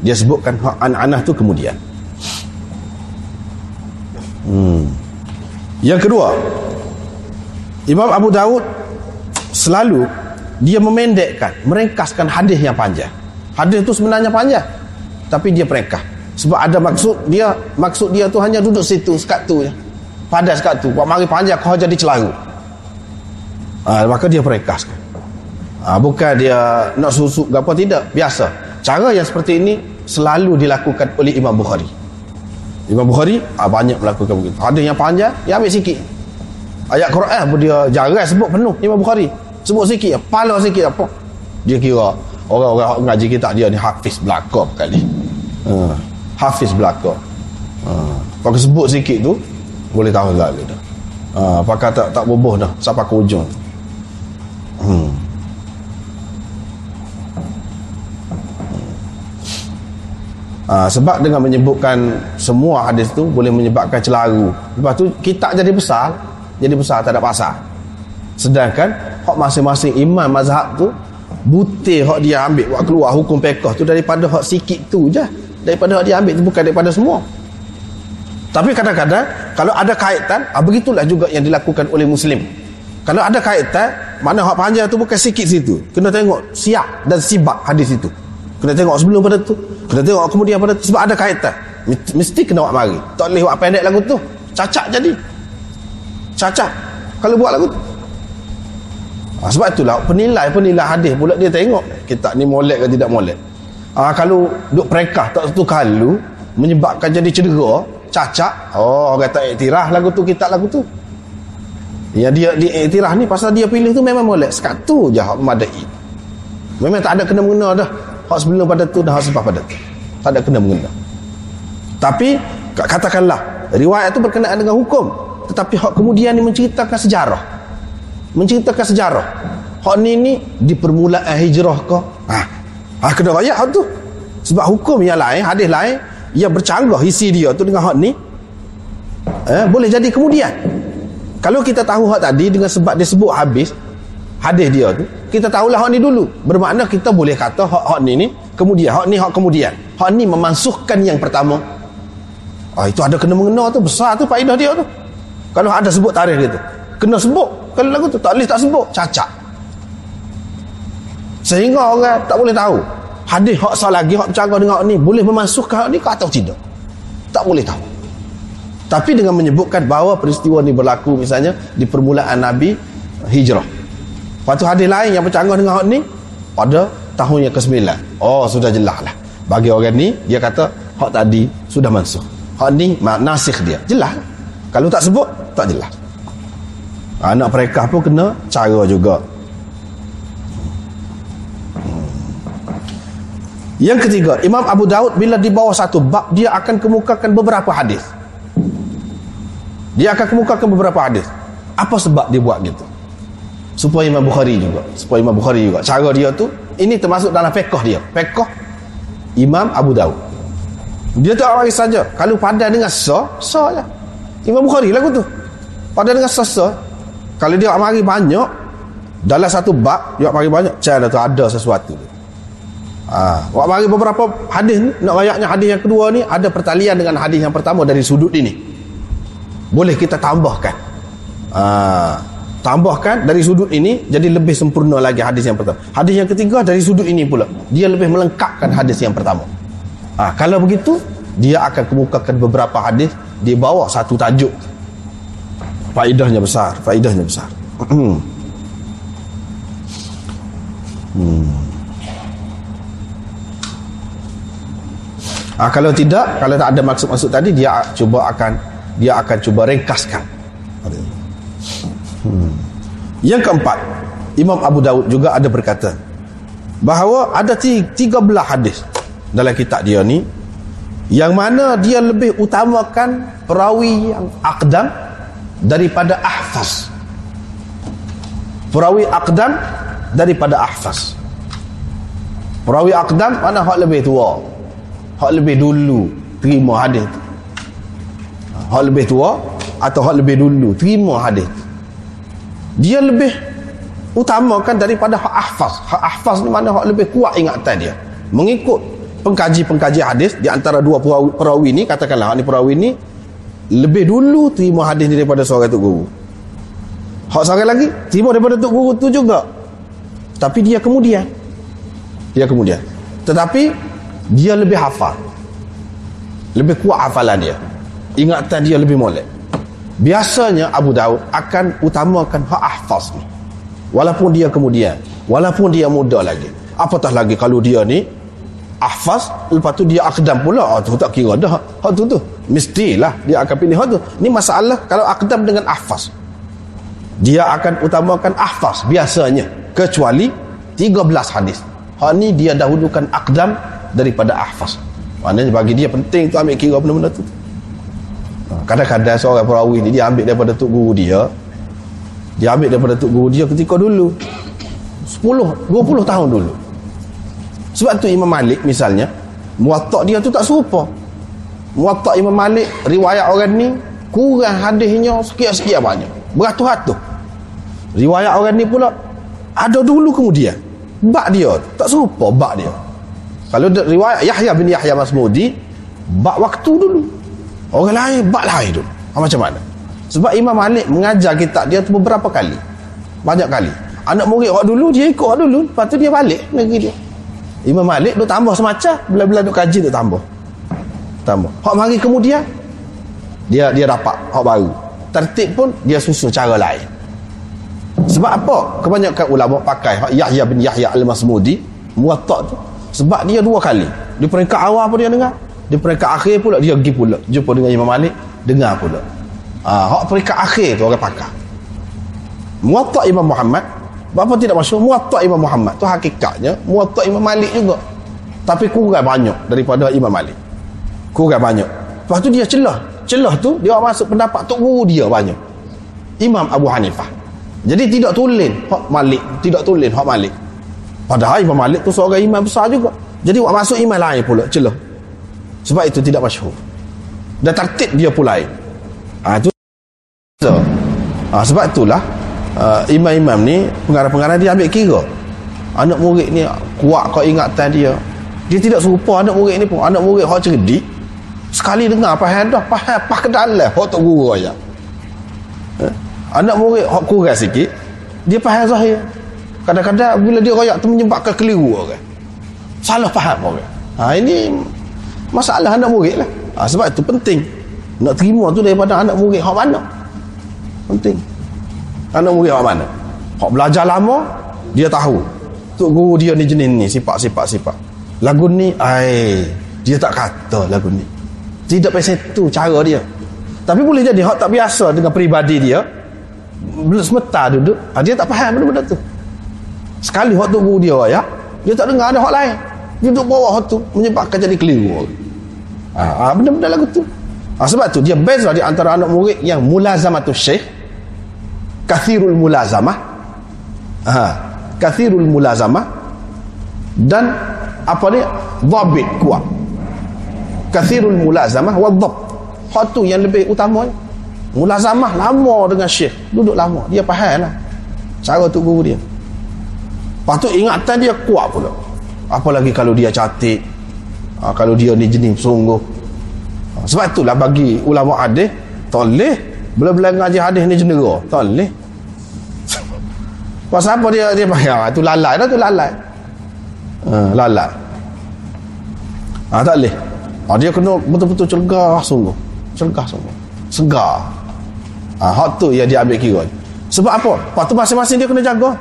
Dia sebutkan an-anah tu kemudian. Hmm. Yang kedua, Imam Abu Daud selalu dia memendekkan, meringkaskan hadis yang panjang. Hadis itu sebenarnya panjang, tapi dia peringkas sebab ada maksud dia maksud dia tu hanya duduk situ sekat tu je. Padas sekat tu. Buat mari panjang kau jadi celaru. Ha, maka dia perekaskan ha, bukan dia nak susuk apa tidak. Biasa. Cara yang seperti ini selalu dilakukan oleh Imam Bukhari. Imam Bukhari ha, banyak melakukan begitu. Ada yang panjang dia ambil sikit. Ayat Quran pun dia jarang sebut penuh. Imam Bukhari sebut sikit pala sikit apa. Dia kira orang-orang ngaji kita dia ni hafiz belakang kali. Ha hafiz belaka ha. pakai sebut sikit tu boleh tahu tak dia ha. pakai tak tak boboh dah sampai ke ujung hmm. Ha, sebab dengan menyebutkan semua hadis tu boleh menyebabkan celaru lepas tu kita jadi besar jadi besar tak ada pasal sedangkan hak masing-masing imam mazhab tu butir hak dia ambil buat keluar hukum pekah tu daripada hak sikit tu je daripada dia ambil itu bukan daripada semua. Tapi kadang-kadang kalau ada kaitan ah, begitulah juga yang dilakukan oleh muslim. Kalau ada kaitan mana hak panjang tu bukan sikit situ. Kena tengok siap dan sibak hadis itu. Kena tengok sebelum pada tu kena tengok kemudian pada tu. Sebab ada kaitan. Mesti kena buat mari. Tak boleh buat pendek lagu tu. Cacat jadi. Cacat kalau buat lagu tu. Ha, sebab itulah penilai penilai hadis pula dia tengok. Kita ni molek ke tidak molek Ah kalau duk perekah tak satu kalau menyebabkan jadi cedera, cacat, oh orang kata iktiraf lagu tu kita lagu tu. Ya dia di iktiraf ni pasal dia pilih tu memang boleh. Sekat tu je hak memadai. Memang tak ada kena mengena dah. Hak sebelum pada tu dah hak sebab pada tu. Tak ada kena mengena. Tapi katakanlah riwayat tu berkenaan dengan hukum tetapi hak kemudian ni menceritakan sejarah. Menceritakan sejarah. Hak ni ni di permulaan hijrah ke? Ha, Ah kena rakyat hak tu. Sebab hukum yang lain, hadis lain yang bercanggah isi dia tu dengan hak ni eh, boleh jadi kemudian. Kalau kita tahu hak tadi dengan sebab dia sebut habis hadis dia tu, kita tahulah hak ni dulu. Bermakna kita boleh kata hak hak ni ni kemudian, hak ni hak kemudian. Hak ni memansuhkan yang pertama. Ah itu ada kena mengena tu besar tu faedah dia tu. Kalau ada sebut tarikh dia tu. Kena sebut. Kalau lagu tu tak boleh tak sebut, cacat sehingga orang tak boleh tahu. Hadis hak sah lagi hak bercanggah dengan ni boleh memasukkan hak ni ke atau tidak? Tak boleh tahu. Tapi dengan menyebutkan bahawa peristiwa ni berlaku misalnya di permulaan Nabi hijrah. Lepas tu hadis lain yang bercanggah dengan hak ni pada tahun yang ke-9 oh sudah jelas lah. Bagi orang ni dia kata hak tadi sudah mansuh hak ni nasikh dia. Jelas. Kalau tak sebut tak jelas. Anak mereka pun kena cara juga Yang ketiga, Imam Abu Daud bila di bawah satu bab dia akan kemukakan beberapa hadis. Dia akan kemukakan beberapa hadis. Apa sebab dia buat gitu? Supaya Imam Bukhari juga, supaya Imam Bukhari juga. Cara dia tu ini termasuk dalam fiqh dia. Fiqh Imam Abu Daud. Dia tak lagi saja. Kalau padan dengan sa, sa je. Imam Bukhari lagu tu. Padan dengan sa, sa. Kalau dia mari banyak dalam satu bab, dia mari banyak, cara tu ada sesuatu. Ha, bagi beberapa hadis nak rayaknya hadis yang kedua ni ada pertalian dengan hadis yang pertama dari sudut ini. Boleh kita tambahkan. Ha, tambahkan dari sudut ini jadi lebih sempurna lagi hadis yang pertama. Hadis yang ketiga dari sudut ini pula. Dia lebih melengkapkan hadis yang pertama. Ha, kalau begitu, dia akan kemukakan beberapa hadis di bawah satu tajuk. Faedahnya besar, faedahnya besar. hmm. Ah, kalau tidak, kalau tak ada maksud-maksud tadi, dia cuba akan dia akan cuba ringkaskan. Hmm. Yang keempat, Imam Abu Daud juga ada berkata bahawa ada tiga belah hadis dalam kitab dia ni yang mana dia lebih utamakan perawi yang akdam daripada ahfaz. Perawi akdam daripada ahfaz. Perawi akdam mana hak lebih tua? Hak lebih dulu terima hadis. Tu hak lebih tua atau hak lebih dulu terima hadis. Dia lebih utamakan daripada hak ahfaz. Hak ahfaz ni mana hak lebih kuat ingatan dia. Mengikut pengkaji-pengkaji hadis di antara dua perawi, ni katakanlah hak ni perawi ni lebih dulu terima hadis daripada seorang tok guru. Hak seorang lagi terima daripada tok guru tu juga. Tapi dia kemudian. Dia kemudian. Tetapi dia lebih hafal. Lebih kuat hafalan dia. Ingatan dia lebih molek. Biasanya Abu Daud akan utamakan hak ahfaz ni. Walaupun dia kemudian walaupun dia muda lagi. Apatah lagi kalau dia ni ahfaz lepas tu dia akdam pula. Oh, tu tak kira dah. Hak tu tu. Mestilah dia akan pilih hak tu. Ni masalah kalau akdam dengan ahfaz. Dia akan utamakan ahfaz biasanya. Kecuali 13 hadis. Hak ni dia dahulukan akdam daripada ahfaz. Maknanya bagi dia penting tu ambil kira benda-benda tu. Ha, kadang-kadang seorang perawi ni dia ambil daripada tuk guru dia. Dia ambil daripada tuk guru dia ketika dulu. 10, 20 tahun dulu. Sebab tu Imam Malik misalnya muatak dia tu tak serupa. Muatak Imam Malik riwayat orang ni kurang hadisnya sekian-sekian banyak. Beratus-ratus. Riwayat orang ni pula ada dulu kemudian. Bak dia tak serupa bak dia kalau riwayat Yahya bin Yahya Masmudi bak waktu dulu. Orang lain bak lain dulu ha, macam mana? Sebab Imam Malik mengajar kitab dia tu beberapa kali. Banyak kali. Anak murid orang dulu dia ikut orang dulu. Lepas tu dia balik negeri dia. Imam Malik tu tambah semacam. Bila-bila tu kaji tu tambah. Tambah. Hak mari kemudian dia dia dapat hak baru. Tertib pun dia susun cara lain. Sebab apa? Kebanyakan ulama pakai Yahya bin Yahya al-Masmudi muwatta tu sebab dia dua kali. Di peringkat awal pun dia dengar. Di peringkat akhir pula dia pergi pula. Jumpa dengan Imam Malik dengar pula. Ha, hak peringkat akhir tu orang pakar. Muwatta Imam Muhammad apa tidak masyhur muwatta Imam Muhammad tu hakikatnya muwatta Imam Malik juga. Tapi kurang banyak daripada Imam Malik. Kurang banyak. Lepas tu dia celah. Celah tu dia masuk pendapat tok guru dia banyak. Imam Abu Hanifah. Jadi tidak tulen hak Malik tidak tulen hak Malik Padahal Imam Malik tu seorang imam besar juga. Jadi buat masuk imam lain pula celah. Sebab itu tidak masyhur. Dan tertib dia pula lain. Ha, itu so, ha, sebab itulah uh, imam-imam ni pengarah-pengarah dia ambil kira. Anak murid ni kuat kau ingatan dia. Dia tidak serupa anak murid ni pun. Anak murid hak cerdik. Sekali dengar faham dah, faham pas ke dalam hak tak guru aja. Eh? Anak murid hak kurang sikit, dia faham zahir kadang-kadang bila dia royak tu menyebabkan keliru orang. Salah faham orang. Ha, ini masalah anak murid lah. Ha, sebab itu penting. Nak terima tu daripada anak murid hak mana? Penting. Anak murid hak mana? Hak belajar lama dia tahu. Tu guru dia ni jenis ni sifat sifat sifat lagu ni ai dia tak kata lagu ni. Tidak pasal tu cara dia. Tapi boleh jadi hak tak biasa dengan peribadi dia. Belum semeta duduk ha, dia tak faham benda-benda tu sekali hak tu guru dia ya. Dia tak dengar ada hak lain. Dia duduk bawah hak tu menyebabkan jadi keliru. Ha, ha, benda-benda lagu tu. Ha, sebab tu dia best lah di antara anak murid yang mulazamatul syekh. Kathirul mulazamah. Ha, kathirul mulazamah. Dan apa ni? Dhabit kuat. Kathirul mulazamah wa dhab. Hak tu yang lebih utama mulazamah lama dengan syekh. Duduk lama. Dia faham lah. Cara tu guru dia Lepas tu ingatan dia kuat pula. Apalagi kalau dia cantik. Ha, kalau dia ni jenis sungguh. Ha, sebab itulah bagi ulama hadis toleh bila-bila ngaji hadis ni jendera. Toleh. Pasal apa dia dia payah? Itu lalai dah tu lalai. Ha, lalai. Ha, tak boleh. Ha, dia kena betul-betul cergah sungguh. Cergah sungguh. Segar. Ha, hak tu yang dia ambil kira. sebab apa lepas tu masing-masing dia kena jaga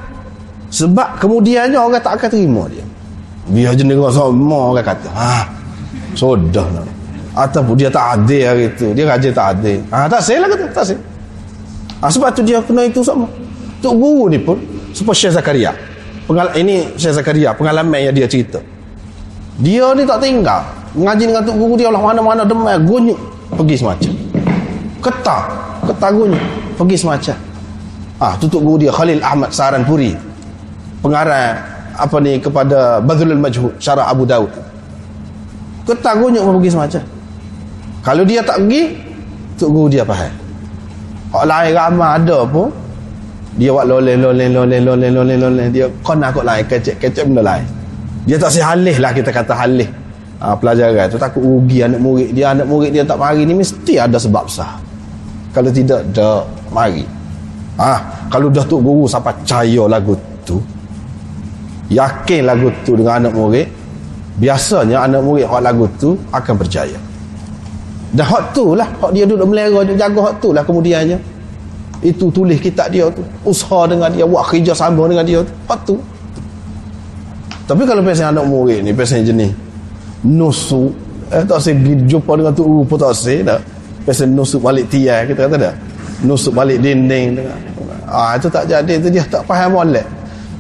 sebab kemudiannya orang tak akan terima dia. Biar je negara semua orang kata ha sudah lah. Ataupun dia tak adil hari tu. Dia rajin tak adil. Ha, tak sel lah kata tak sel ha, sebab tu dia kena itu sama Tok Guru ni pun seperti Syekh Zakaria Pengal ini Syekh Zakaria pengalaman yang dia cerita. Dia ni tak tinggal. Mengaji dengan Tok Guru dia lah mana-mana demai gunyuk. Pergi semacam. Ketah ketah gunyuk. Pergi semacam. Ah tutup guru dia Khalil Ahmad Saranpuri pengarang apa ni kepada Badrul Majhud syarah Abu Daud. Ketah gunyuk pergi semacam. Kalau dia tak pergi tuk guru dia faham. Orang lain ramai ada pun dia buat loleh loleh loleh loleh loleh loleh. Dia kena kot lain kecek kecek benda lain. Dia tak si halih lah kita kata halih. Ha, pelajaran tu takut rugi anak murid dia. Anak murid dia tak mari ni mesti ada sebab sah. Kalau tidak dah mari. Ha, kalau dah tu guru sampai percaya lagu tu yakin lagu tu dengan anak murid biasanya anak murid hak lagu tu akan percaya. Dah hak tu lah hak dia duduk melera duduk jaga hak tu lah kemudiannya. Itu tulis kitab dia tu usaha dengan dia buat kerja sama dengan dia tu hak tu. Tapi kalau pasal anak murid ni pasal jenis nusuk eh tak saya jumpa dengan tu rupa tak saya dah. Pasal nusuk balik tiai kita kata dah. Nusuk balik dinding dengan ah itu tak jadi itu dia tak faham molek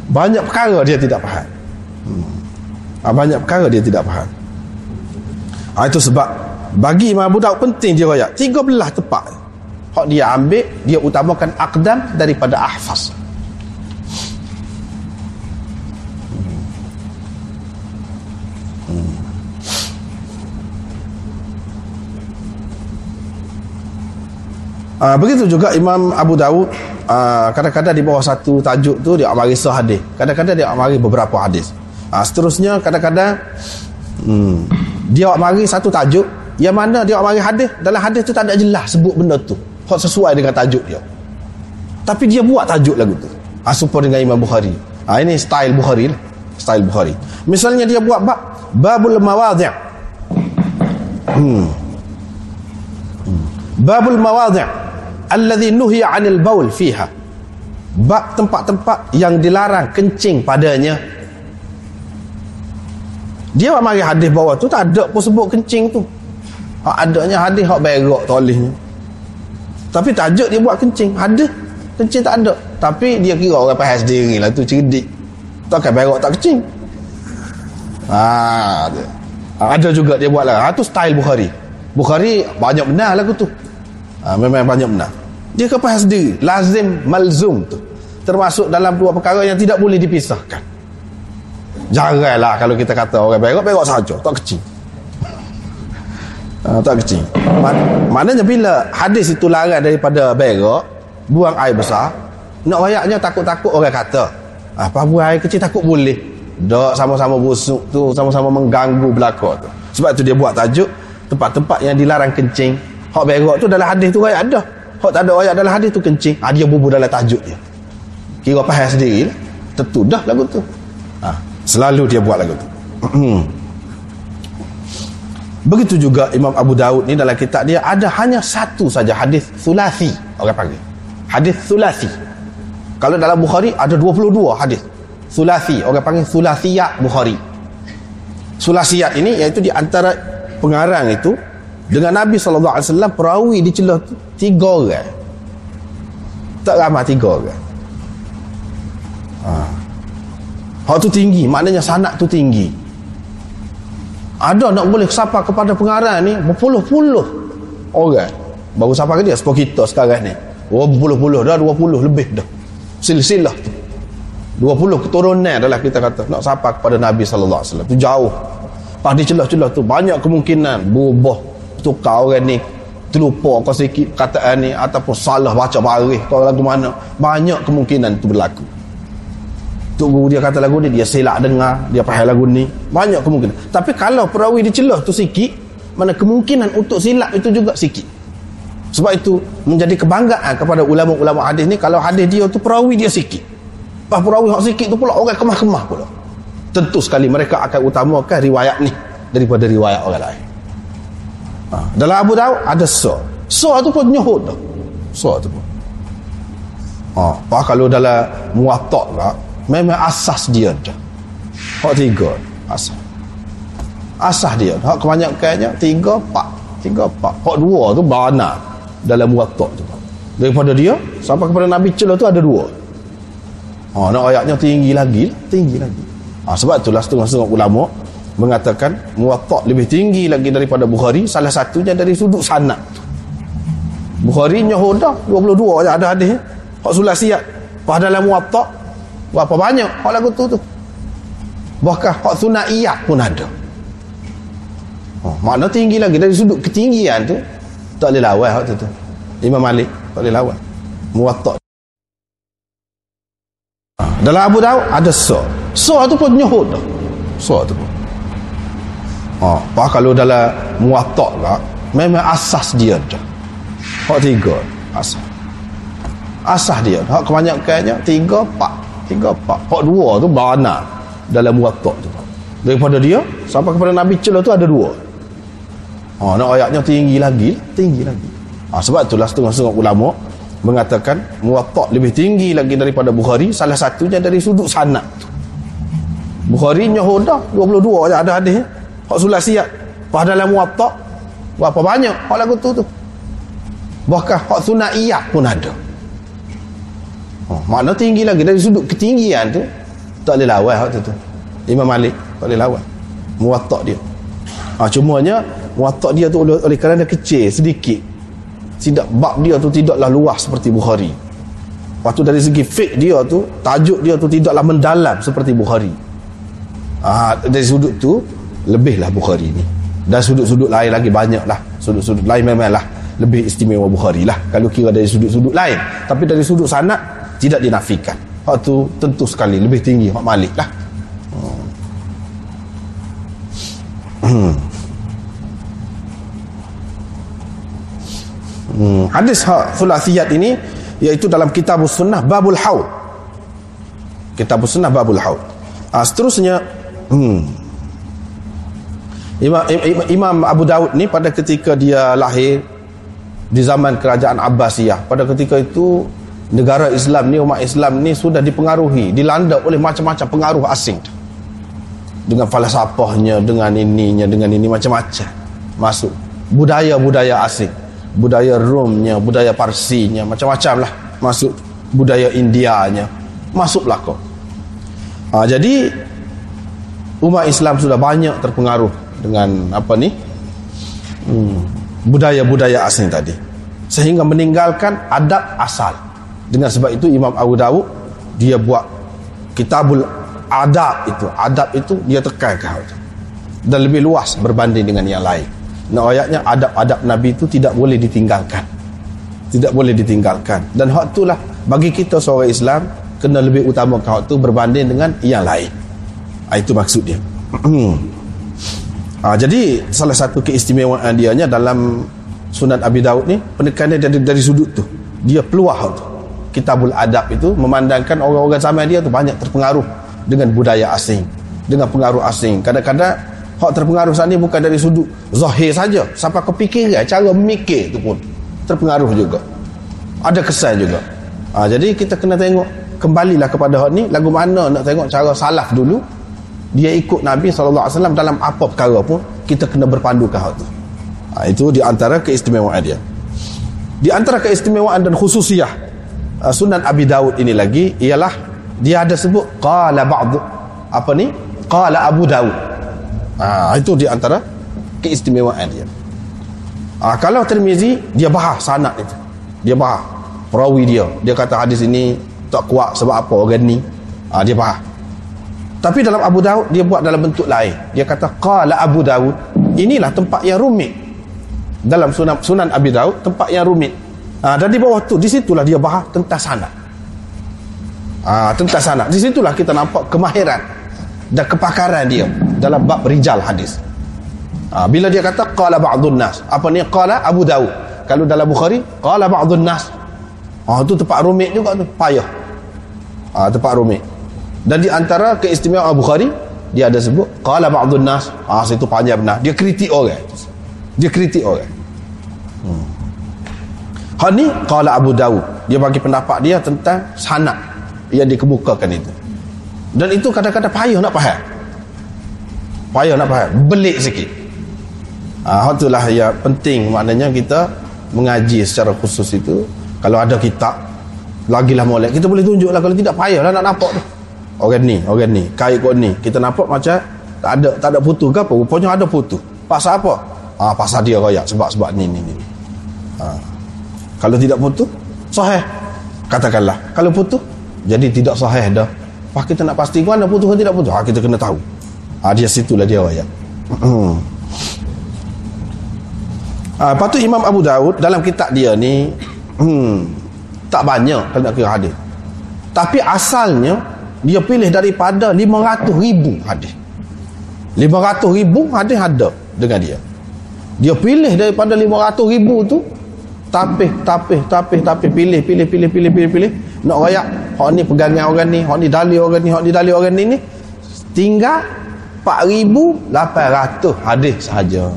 banyak perkara dia tidak faham. Hmm. ah, banyak perkara dia tidak faham. Ah itu sebab bagi Imam Abu Daud penting dia royak. 13 tepat hak dia ambil dia utamakan aqdam daripada ahfaz Uh, begitu juga Imam Abu Dawud uh, kadang-kadang di bawah satu tajuk tu dia amari sahadis kadang-kadang dia amari beberapa hadis. Uh, seterusnya kadang-kadang hmm, dia amari satu tajuk yang mana dia amari hadis dalam hadis tu tak ada jelas sebut benda tu. Hak sesuai dengan tajuk dia. Tapi dia buat tajuk lagu tu. Uh, supaya dengan Imam Bukhari. Uh, ini style Bukhari lah. Style Bukhari. Misalnya dia buat bab babul mawadhi' hmm. hmm. babul mawadhi' alladhi nuhiya 'anil baul fiha. Bab tempat-tempat yang dilarang kencing padanya. Dia buat mari hadis bawah tu tak ada pun sebut kencing tu. Ha, adanya hadis hak berak tolihnya tapi tajuk dia buat kencing. Ada kencing tak ada. Tapi dia kira orang faham sendiri lah tu cerdik. Tak akan berak tak kencing. Ada. ha, ada juga dia buat lah. Ha, tu style Bukhari. Bukhari banyak benar lagu tu ha, memang banyak benar. Dia kepas sendiri lazim malzum tu. Termasuk dalam dua perkara yang tidak boleh dipisahkan. Jaranglah kalau kita kata orang berak berak saja tak kecil. Ha, tak kecil. Man, maknanya bila hadis itu larang daripada berak buang air besar nak rayaknya takut-takut orang kata apa buang air kecil takut boleh? Tak sama-sama busuk tu sama-sama mengganggu belakang tu. Sebab tu dia buat tajuk tempat-tempat yang dilarang kencing hak berak tu dalam hadis tu ayat ada. Hak tak ada ayat dalam hadis tu kencing. Ha, dia bubur dalam tajuk dia. Kira faham sendiri tentu dah lagu tu. Ha, selalu dia buat lagu tu. Begitu juga Imam Abu Daud ni dalam kitab dia ada hanya satu saja hadis sulasi orang panggil. Hadis sulasi kalau dalam Bukhari ada 22 hadis. Sulasi orang panggil sulasiyat Bukhari. Sulasiyat ini iaitu di antara pengarang itu dengan Nabi SAW perawi di celah tiga orang. Tak ramai tiga orang. Ha. hak tu tinggi maknanya sanak tu tinggi. Ada nak boleh sapa kepada pengarang ni berpuluh-puluh orang. Baru sapa ke dia? Sebab kita sekarang ni. Oh berpuluh-puluh dah dua puluh lebih dah. Silsilah tu. dua puluh keturunan adalah kita kata nak sapa kepada Nabi SAW tu jauh. Pada celah-celah tu banyak kemungkinan berubah tukar orang ni. Terlupa kau sikit kataan ni ataupun salah baca baris kau lagu mana? Banyak kemungkinan itu berlaku. Tuk guru dia kata lagu ni dia silap dengar dia faham lagu ni. Banyak kemungkinan. Tapi kalau perawi dicelah tu sikit mana kemungkinan untuk silap itu juga sikit. Sebab itu menjadi kebanggaan kepada ulama-ulama hadis ni kalau hadis dia tu perawi dia sikit. Bah perawi hak sikit tu pula orang kemah-kemah pula. Tentu sekali mereka akan utamakan riwayat ni daripada riwayat orang lain Ha. Dalam Abu Daud ada so. So tu pun nyuhud dah. So tu pun. Ha, apa kalau dalam muatak lah, memang asas dia dah. Hak tiga, asas. Asas dia. Hak kebanyakannya tiga, empat. Tiga, empat. Hak dua tu bana dalam muatak tu. Daripada dia, sampai kepada Nabi Celah tu ada dua. Ha, nak ayatnya tinggi lagi, tinggi lagi. Ha, sebab itulah setengah-setengah ulama mengatakan muatak lebih tinggi lagi daripada Bukhari, salah satunya dari sudut sanad. Bukhari nyahudah 22 je ada hadis. Hak sulasiat. Pas dalam muwatta berapa banyak hak lagu tu tu. Bahkan hak sunaiyat pun ada. Oh, makna tinggi lagi dari sudut ketinggian tu tak boleh lawan hak tu tu. Imam Malik tak boleh lawan. Muwatta. Dalam Abu Daud ada so. So tu pun nyuhud. So tu pun. Oh, apa kalau dalam muwatta lah memang asas dia dah. Hak tiga asas. Asah dia. Hak kebanyakannya tiga empat tiga empat hak dua tu bana dalam muatak tu. Daripada dia sampai kepada Nabi Celah tu ada dua. Ha, nak ayatnya tinggi lagi tinggi lagi. Ha, sebab itulah setengah-setengah ulama mengatakan muatak lebih tinggi lagi daripada Bukhari salah satunya dari sudut sanat tu. Bukhari nyahudah 22 je ada hadis hak sulasiat pas dalam muatak berapa banyak hak lagu tu tu bahkan hak sunaiyah pun ada Oh, makna tinggi lagi dari sudut ketinggian tu tak boleh lawan hak tu tu. Imam Malik tak boleh lawan. Muwatta dia. Ha, cumanya muwatta dia tu oleh, oleh kerana kecil sedikit. Tidak bab dia tu tidaklah luas seperti Bukhari. Waktu dari segi fiqh dia tu, tajuk dia tu tidaklah mendalam seperti Bukhari. Ha, dari sudut tu lebihlah Bukhari ni. Dan sudut-sudut lain lagi banyaklah. Sudut-sudut lain memanglah lebih istimewa Bukhari lah kalau kira dari sudut-sudut lain. Tapi dari sudut sanad tidak dinafikan hak tu tentu sekali lebih tinggi hak malik lah hmm. hmm. hadis hak sulasiyat ini iaitu dalam kitab sunnah babul haud kitab sunnah babul haud ha, seterusnya hmm. Imam, Imam Abu Daud ni pada ketika dia lahir di zaman kerajaan Abbasiyah. Pada ketika itu negara Islam ni umat Islam ni sudah dipengaruhi dilanda oleh macam-macam pengaruh asing. Dengan falsafahnya dengan ininya dengan ini macam-macam. Masuk budaya-budaya asing budaya Romnya budaya Parsinya macam-macam lah. Masuk budaya Indianya masuklah kau ha, jadi umat Islam sudah banyak terpengaruh dengan apa ni? Hmm, budaya-budaya asing tadi. Sehingga meninggalkan adab asal. Dengan sebab itu Imam Abu Dawud dia buat kitabul adab itu. Adab itu dia tekankan dan lebih luas berbanding dengan yang lain. Nah ayatnya adab-adab Nabi itu tidak boleh ditinggalkan. Tidak boleh ditinggalkan. Dan hak itulah bagi kita seorang Islam kena lebih utama hak itu berbanding dengan yang lain. Ha, itu maksud dia ha, jadi salah satu keistimewaan dianya dalam sunat Abi Daud ni penekanan dari, dari sudut tu. Dia peluah tu. Kitabul adab itu memandangkan orang-orang zaman dia tu banyak terpengaruh dengan budaya asing dengan pengaruh asing. Kadang-kadang hak terpengaruh sana ni bukan dari sudut zahir saja. Sampai kepikiran cara memikir tu pun terpengaruh juga. Ada kesan juga. Ha, jadi kita kena tengok kembalilah kepada hak ni lagu mana nak tengok cara salaf dulu dia ikut Nabi SAW dalam apa perkara pun kita kena berpandu ke hak tu. Ha, itu di antara keistimewaan dia. Di antara keistimewaan dan khususiah uh, Sunan Abi Daud ini lagi ialah dia ada sebut qala ba'd apa ni? Qala Abu Daud ha, itu di antara keistimewaan dia. Ha, kalau Tirmizi dia bahas sanad itu. Dia bahas perawi dia. Dia kata hadis ini tak kuat sebab apa orang ni. Ha, dia bahas tapi dalam Abu Daud dia buat dalam bentuk lain dia kata qala Abu Daud inilah tempat yang rumit dalam sunan, sunan Abi Daud tempat yang rumit Ha, dan di bawah tu, di situlah dia bahas tentang sanad. Ha, tentang sanad. Di situlah kita nampak kemahiran dan kepakaran dia dalam bab rijal hadis. Ha, bila dia kata qala ba'dun nas. Apa ni qala Abu Dawud. Kalau dalam Bukhari qala ba'dun nas. Ha, tu tempat rumit juga tu, payah. Ha, tempat rumit. Dan di antara keistimewaan Bukhari, dia ada sebut qala ba'dun nas. Ha, situ panjang benar. Dia kritik orang. Dia kritik orang. Hmm. Hak ni qala Abu Dawud. dia bagi pendapat dia tentang sanad yang dikemukakan itu dan itu kadang-kadang payah nak faham payah nak faham belik sikit ah ha, itulah yang penting maknanya kita mengaji secara khusus itu kalau ada kitab lagilah molek kita boleh tunjuklah kalau tidak payahlah nak nampak tu orang ni orang ni. Kait kau ni. Kita nampak macam tak ada tak ada putu ke apa? Rupanya ada putu. Pasal apa? Ah pasal dia royak sebab sebab ni ni ni. Ha. kalau tidak putu sahih. Katakanlah kalau putu jadi tidak sahih dah. Pak kita nak pasti mana putus atau tidak putus ha, kita kena tahu. Ha, dia situlah dia royak. Hmm. ha, lepas tu Imam Abu Daud dalam kitab dia ni hmm, tak banyak kalau nak kira hadis. Tapi asalnya dia pilih daripada 500 ribu hadis. 500 ribu hadis ada dengan dia. Dia pilih daripada 500 ribu tu tapih tapih tapih tapih pilih pilih pilih pilih pilih pilih. Nak rayak hak ni pegangan orang ni hak ni dalil orang ni hak ni dalil orang ni ni. Tinggal 4800 hadis sahaja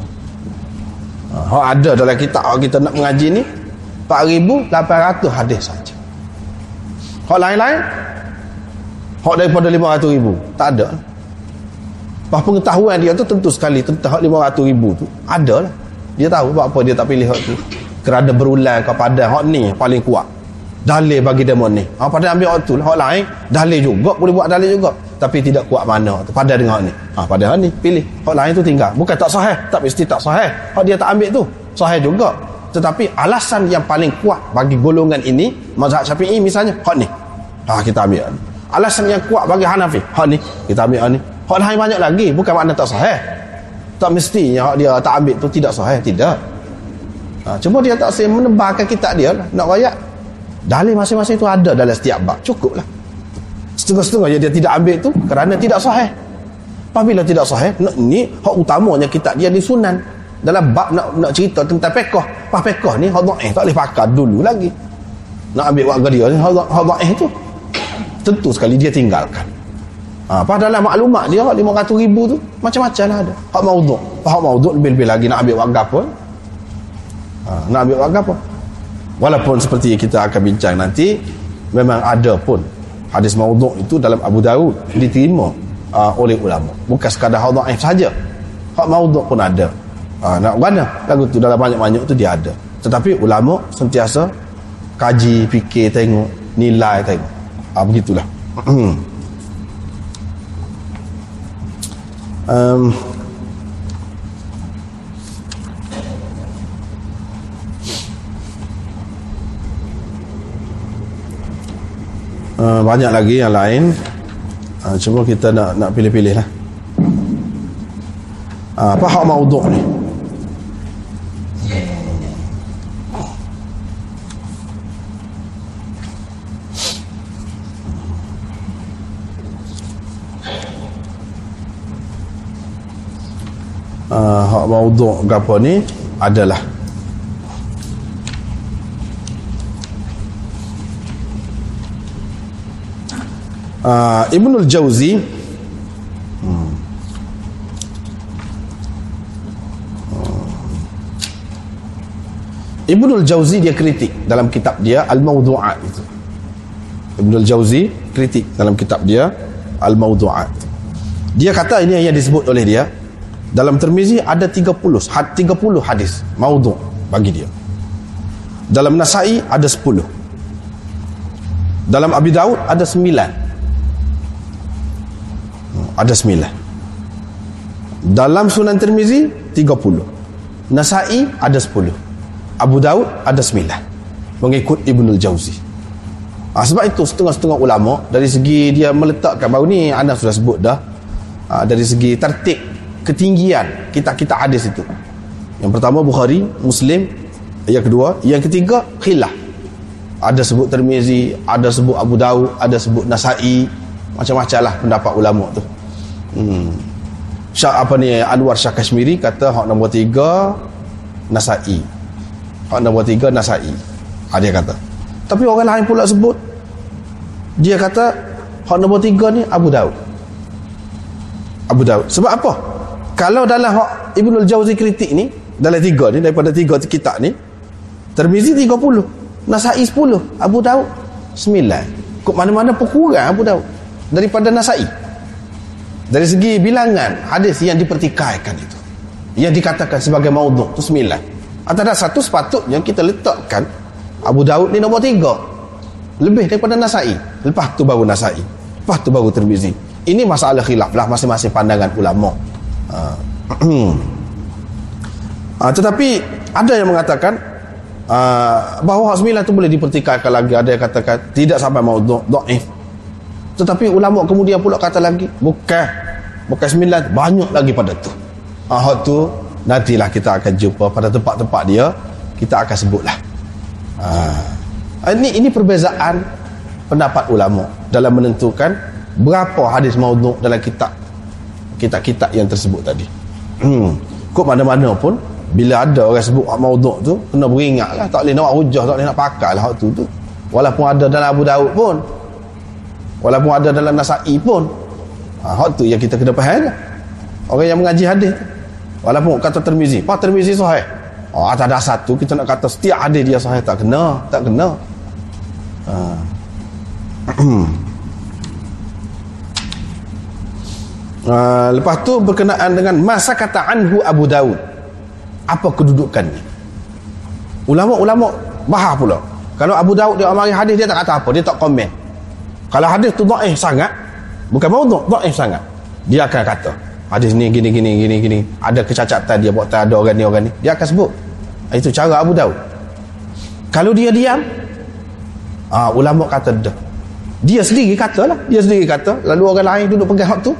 ha, hak ada dalam kitab hak kita nak mengaji ni 4800 hadis sahaja hak lain-lain hak daripada 500 ribu. Tak ada. Bah pengetahuan dia tu tentu sekali. Tentang hak 500 ribu tu. Ada lah. Dia tahu sebab apa dia tak pilih hak tu. Kerana berulang kepada hak ni paling kuat. Dalil bagi demo ni ha, pada ambil hak tu lah hak lain dalil juga. Boleh buat dalil juga. Tapi tidak kuat mana tu. Pada dengan hak ni. Ha, pada hak ni pilih. Hak lain tu tinggal. Bukan tak sahih. Tak mesti tak sahih. Hak dia tak ambil tu. Sahih juga. Tetapi alasan yang paling kuat bagi golongan ini mazhab syafi'i misalnya hak ni. Ha, kita ambil. hak ni alasan yang kuat bagi Hanafi. Hak ni kita ambil hak ni. Hak lain banyak lagi bukan makna tak sahih. Tak mestinya hak dia tak ambil tu tidak sahih tidak. Ha, cuma dia tak saya menebarkan kitab dia lah nak rakyat dalil masing-masing tu ada dalam setiap bab cukup lah setengah-setengah yang dia tidak ambil tu kerana tidak sahih. Apabila tidak sahih ni hak utamanya kitab dia di sunan. Dalam bab nak nak cerita tentang pekoh. Pas pekoh ni hak eh tak boleh pakai dulu lagi. Nak ambil warga dia ni hak eh tu tentu sekali dia tinggalkan. Ha, padahal maklumat dia 500 ribu tu macam-macam lah ada. Hak mauduk hak mauduk lebih-lebih lagi nak ambil warga apa ha, nak ambil warga apa walaupun seperti kita akan bincang nanti memang ada pun hadis mauduk itu dalam Abu Daud diterima uh, oleh ulama. Bukan sekadar hak dhaif saja. Hak mauduk pun ada. Ha, nak mana? Lagu tu dalam banyak-banyak tu dia ada. Tetapi ulama sentiasa kaji fikir tengok nilai tengok ah, begitulah. Um, uh, banyak lagi yang lain. Uh, cuma kita nak nak pilih-pilih lah uh, apa hak mauduk ni uh, hak mauduk apa ni adalah. Uh, Ibnul Jauzi hmm. Ibnul Jauzi dia kritik dalam kitab dia Al-Mawdu'at itu. Ibnul Jauzi kritik dalam kitab dia Al-Mawdu'at. Dia kata ini yang disebut oleh dia dalam Tirmizi ada 30 had 30 hadis maudhu' bagi dia. Dalam Nasai ada 10 dalam Abi Daud ada 9 ada 9 dalam Sunan Tirmizi 30 Nasai ada 10 Abu Daud ada 9 mengikut Ibnul Jauzi. Ha, sebab itu setengah-setengah ulama dari segi dia meletakkan baru ni anda sudah sebut dah ha, dari segi tertib ketinggian kita-kita hadis itu. Yang pertama Bukhari Muslim. Yang kedua yang ketiga khilaf. Ada sebut Tirmizi ada sebut Abu Daud ada sebut Nasai macam-macam lah pendapat ulama tu. Hmm. Syah apa ni Anwar Syah Kashmiri kata hak nombor tiga Nasai. Hak nombor tiga Nasai. Ha, dia kata. Tapi orang lain pula sebut. Dia kata hak nombor tiga ni Abu Daud. Abu Daud. Sebab apa kalau dalam hak Ibnul Jauzi kritik ni dalam tiga ni daripada tiga kitab ni Tirmizi 30 Nasai 10 Abu Daud 9 kok mana-mana pun kurang Abu Daud. Daripada Nasai. Dari segi bilangan hadis yang dipertikaikan itu. Yang dikatakan sebagai maudhu itu sembilan. Atas dasar satu sepatutnya kita letakkan Abu Daud ni nombor tiga. Lebih daripada Nasai. Lepas tu baru Nasai. Lepas tu baru Tirmizi. Ini masalah khilaf lah masing-masing pandangan ulama uh, uh, tetapi ada yang mengatakan uh, bahawa sembilan tu boleh dipertikaikan lagi. Ada yang katakan tidak sampai maudhu da'if tetapi ulama kemudian pula kata lagi bukan. Bukan sembilan banyak lagi pada tu. Ah tu nantilah kita akan jumpa pada tempat-tempat dia kita akan sebutlah. Ah ini ini perbezaan pendapat ulama dalam menentukan berapa hadis maudhu dalam kitab kitab-kitab yang tersebut tadi. Hmm. Kok mana-mana pun bila ada orang sebut maudhu tu kena beringatlah tak boleh nak hujah tak boleh nak pakai lah tu tu. Walaupun ada dalam Abu Daud pun. Walaupun ada dalam Nasai pun. Ha, hak tu yang kita kena faham lah. orang yang mengaji hadis walaupun kata termizi pak termizi sahih? Oh, atas dasar tu kita nak kata setiap hadis dia sahih. Tak kena tak kena. Ha. Uh, lepas tu berkenaan dengan masa kata anhu Abu Daud apa kedudukannya ulama-ulama bahas pula kalau Abu Daud dia amari hadis dia tak kata apa dia tak komen kalau hadis tu dhaif sangat, bukan maudhu, dhaif sangat. Dia akan kata, hadis ni gini gini gini gini, ada kecacatan dia buat tak ada orang ni orang ni. Dia akan sebut. Itu cara Abu Daud. Kalau dia diam, ah ulama kata dah. Dia sendiri kata lah, dia sendiri kata, lalu orang lain duduk pegang hak tu.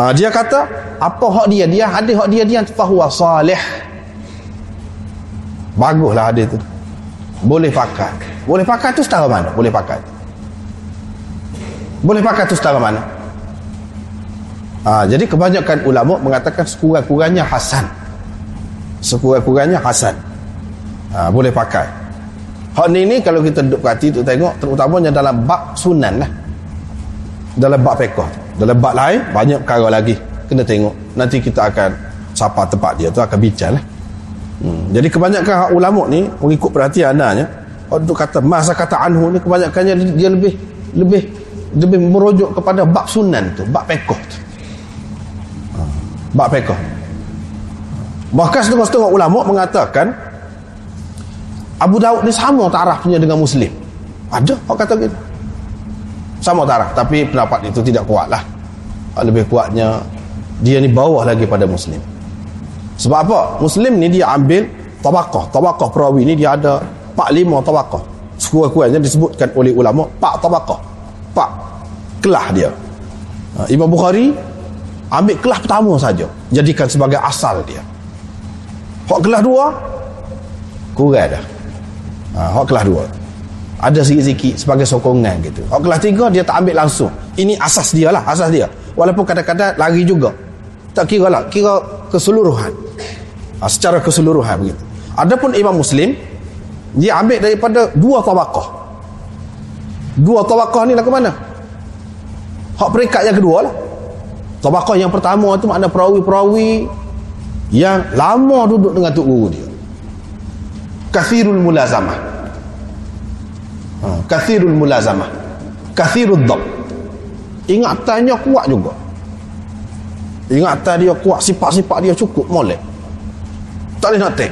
Ah dia kata, apa hak dia? Dia hadis hak dia dia fahuwa salih. Baguslah hadis tu. Boleh pakai. Boleh pakai tu setara mana? Boleh pakai. Boleh pakai tu setara mana? Ha, jadi kebanyakan ulama mengatakan sekurang-kurangnya hasan. Sekurang-kurangnya hasan. Ha, boleh pakai. Hak ni ni kalau kita duduk perhati tu tengok terutamanya dalam bab sunan lah. Dalam bab fiqh. Dalam bab lain banyak perkara lagi. Kena tengok. Nanti kita akan sapa tempat dia tu akan bincang lah. Hmm. Jadi kebanyakan ulama ni mengikut perhatian anaknya untuk kata masa kata anhu ni kebanyakannya dia lebih lebih lebih merujuk kepada bab sunan tu bab pekoh tu ha, bab pekoh bahkan setengah-setengah ulama mengatakan Abu Daud ni sama tarafnya dengan Muslim ada orang kata gitu sama taraf tapi pendapat itu tidak kuat lah. Lebih kuatnya dia ni bawah lagi pada Muslim. Sebab apa? Muslim ni dia ambil tabakah tabakah perawi ni dia ada 4-5 tabakah sekurang-kurangnya disebutkan oleh ulama 4 tabakah pak kelah dia. Ha, Imam Bukhari ambil kelah pertama saja jadikan sebagai asal dia. Hak kelah dua kurang dah. Ha, hak kelah dua ada sikit-sikit sebagai sokongan gitu. Hak kelah tiga dia tak ambil langsung. Ini asas dia lah asas dia. Walaupun kadang-kadang lari juga. Tak kira lah kira keseluruhan. Ha, secara keseluruhan begitu. Adapun Imam Muslim dia ambil daripada dua tabakah dua tabaqah ni lah ke mana? Hak peringkat yang kedua lah. Tabaqah yang pertama tu makna perawi-perawi yang lama duduk dengan tok guru dia. Kathirul mulazamah ha, kathirul mulazamah. Kathirul dhab. Ingatannya kuat juga. Ingatan dia kuat sifat-sifat dia cukup molek. Tak boleh nak take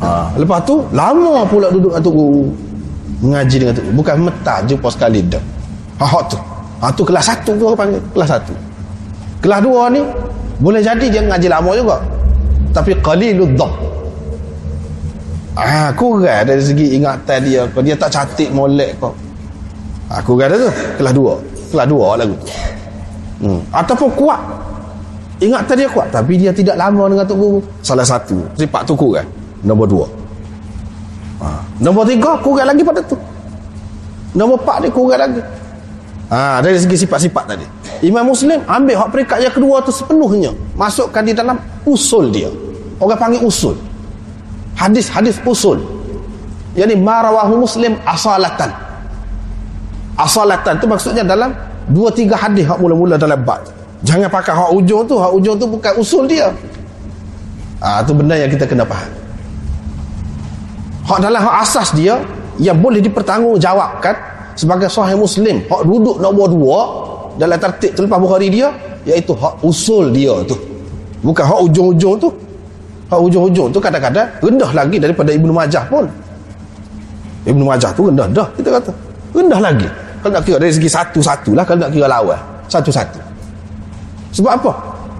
ha, lepas tu lama pula duduk dengan guru. Mengaji dengan tu bukan metah jumpa sekali dah. Ha tu. Ha tu kelas satu tu orang panggil. Kelas satu. Kelas dua ni boleh jadi dia mengaji lama juga. Tapi qalilud dhab ah kurang dari segi ingatan dia kau dia tak cantik molek kau ah kurang dah tu. Kelas dua. Kelas dua lagu tu. Hmm. ataupun kuat. Ingatan dia kuat. Tapi dia tidak lama dengan tok guru. Salah satu. Sifat tu kurang nombor dua. Ha. Nombor tiga kurang lagi pada tu. Nombor empat ni kurang lagi. Ha, Dari segi sifat-sifat tadi. Imam Muslim ambil hak peringkat yang kedua tu sepenuhnya. Masukkan di dalam usul dia. Orang panggil usul Hadis-hadis usul. Yang ni marawahu muslim asalatan. Asalatan tu maksudnya dalam Dua tiga hadis hak mula-mula dalam bab. Jangan pakai hak ujung tu. Hak ujung tu bukan usul dia. Ha, tu benda yang kita kena faham. Hak dalam hak asas dia yang boleh dipertanggungjawabkan sebagai sahih muslim hak duduk nombor dua dalam tertib terlepas Bukhari dia iaitu hak usul dia tu. Bukan hak ujung-ujung tu hak ujung-ujung tu kadang-kadang rendah lagi daripada Ibnu Majah pun. Ibnu Majah tu rendah dah kita kata. Rendah lagi. Kalau nak kira dari segi satu-satu lah kalau nak kira lawan satu-satu. Sebab apa?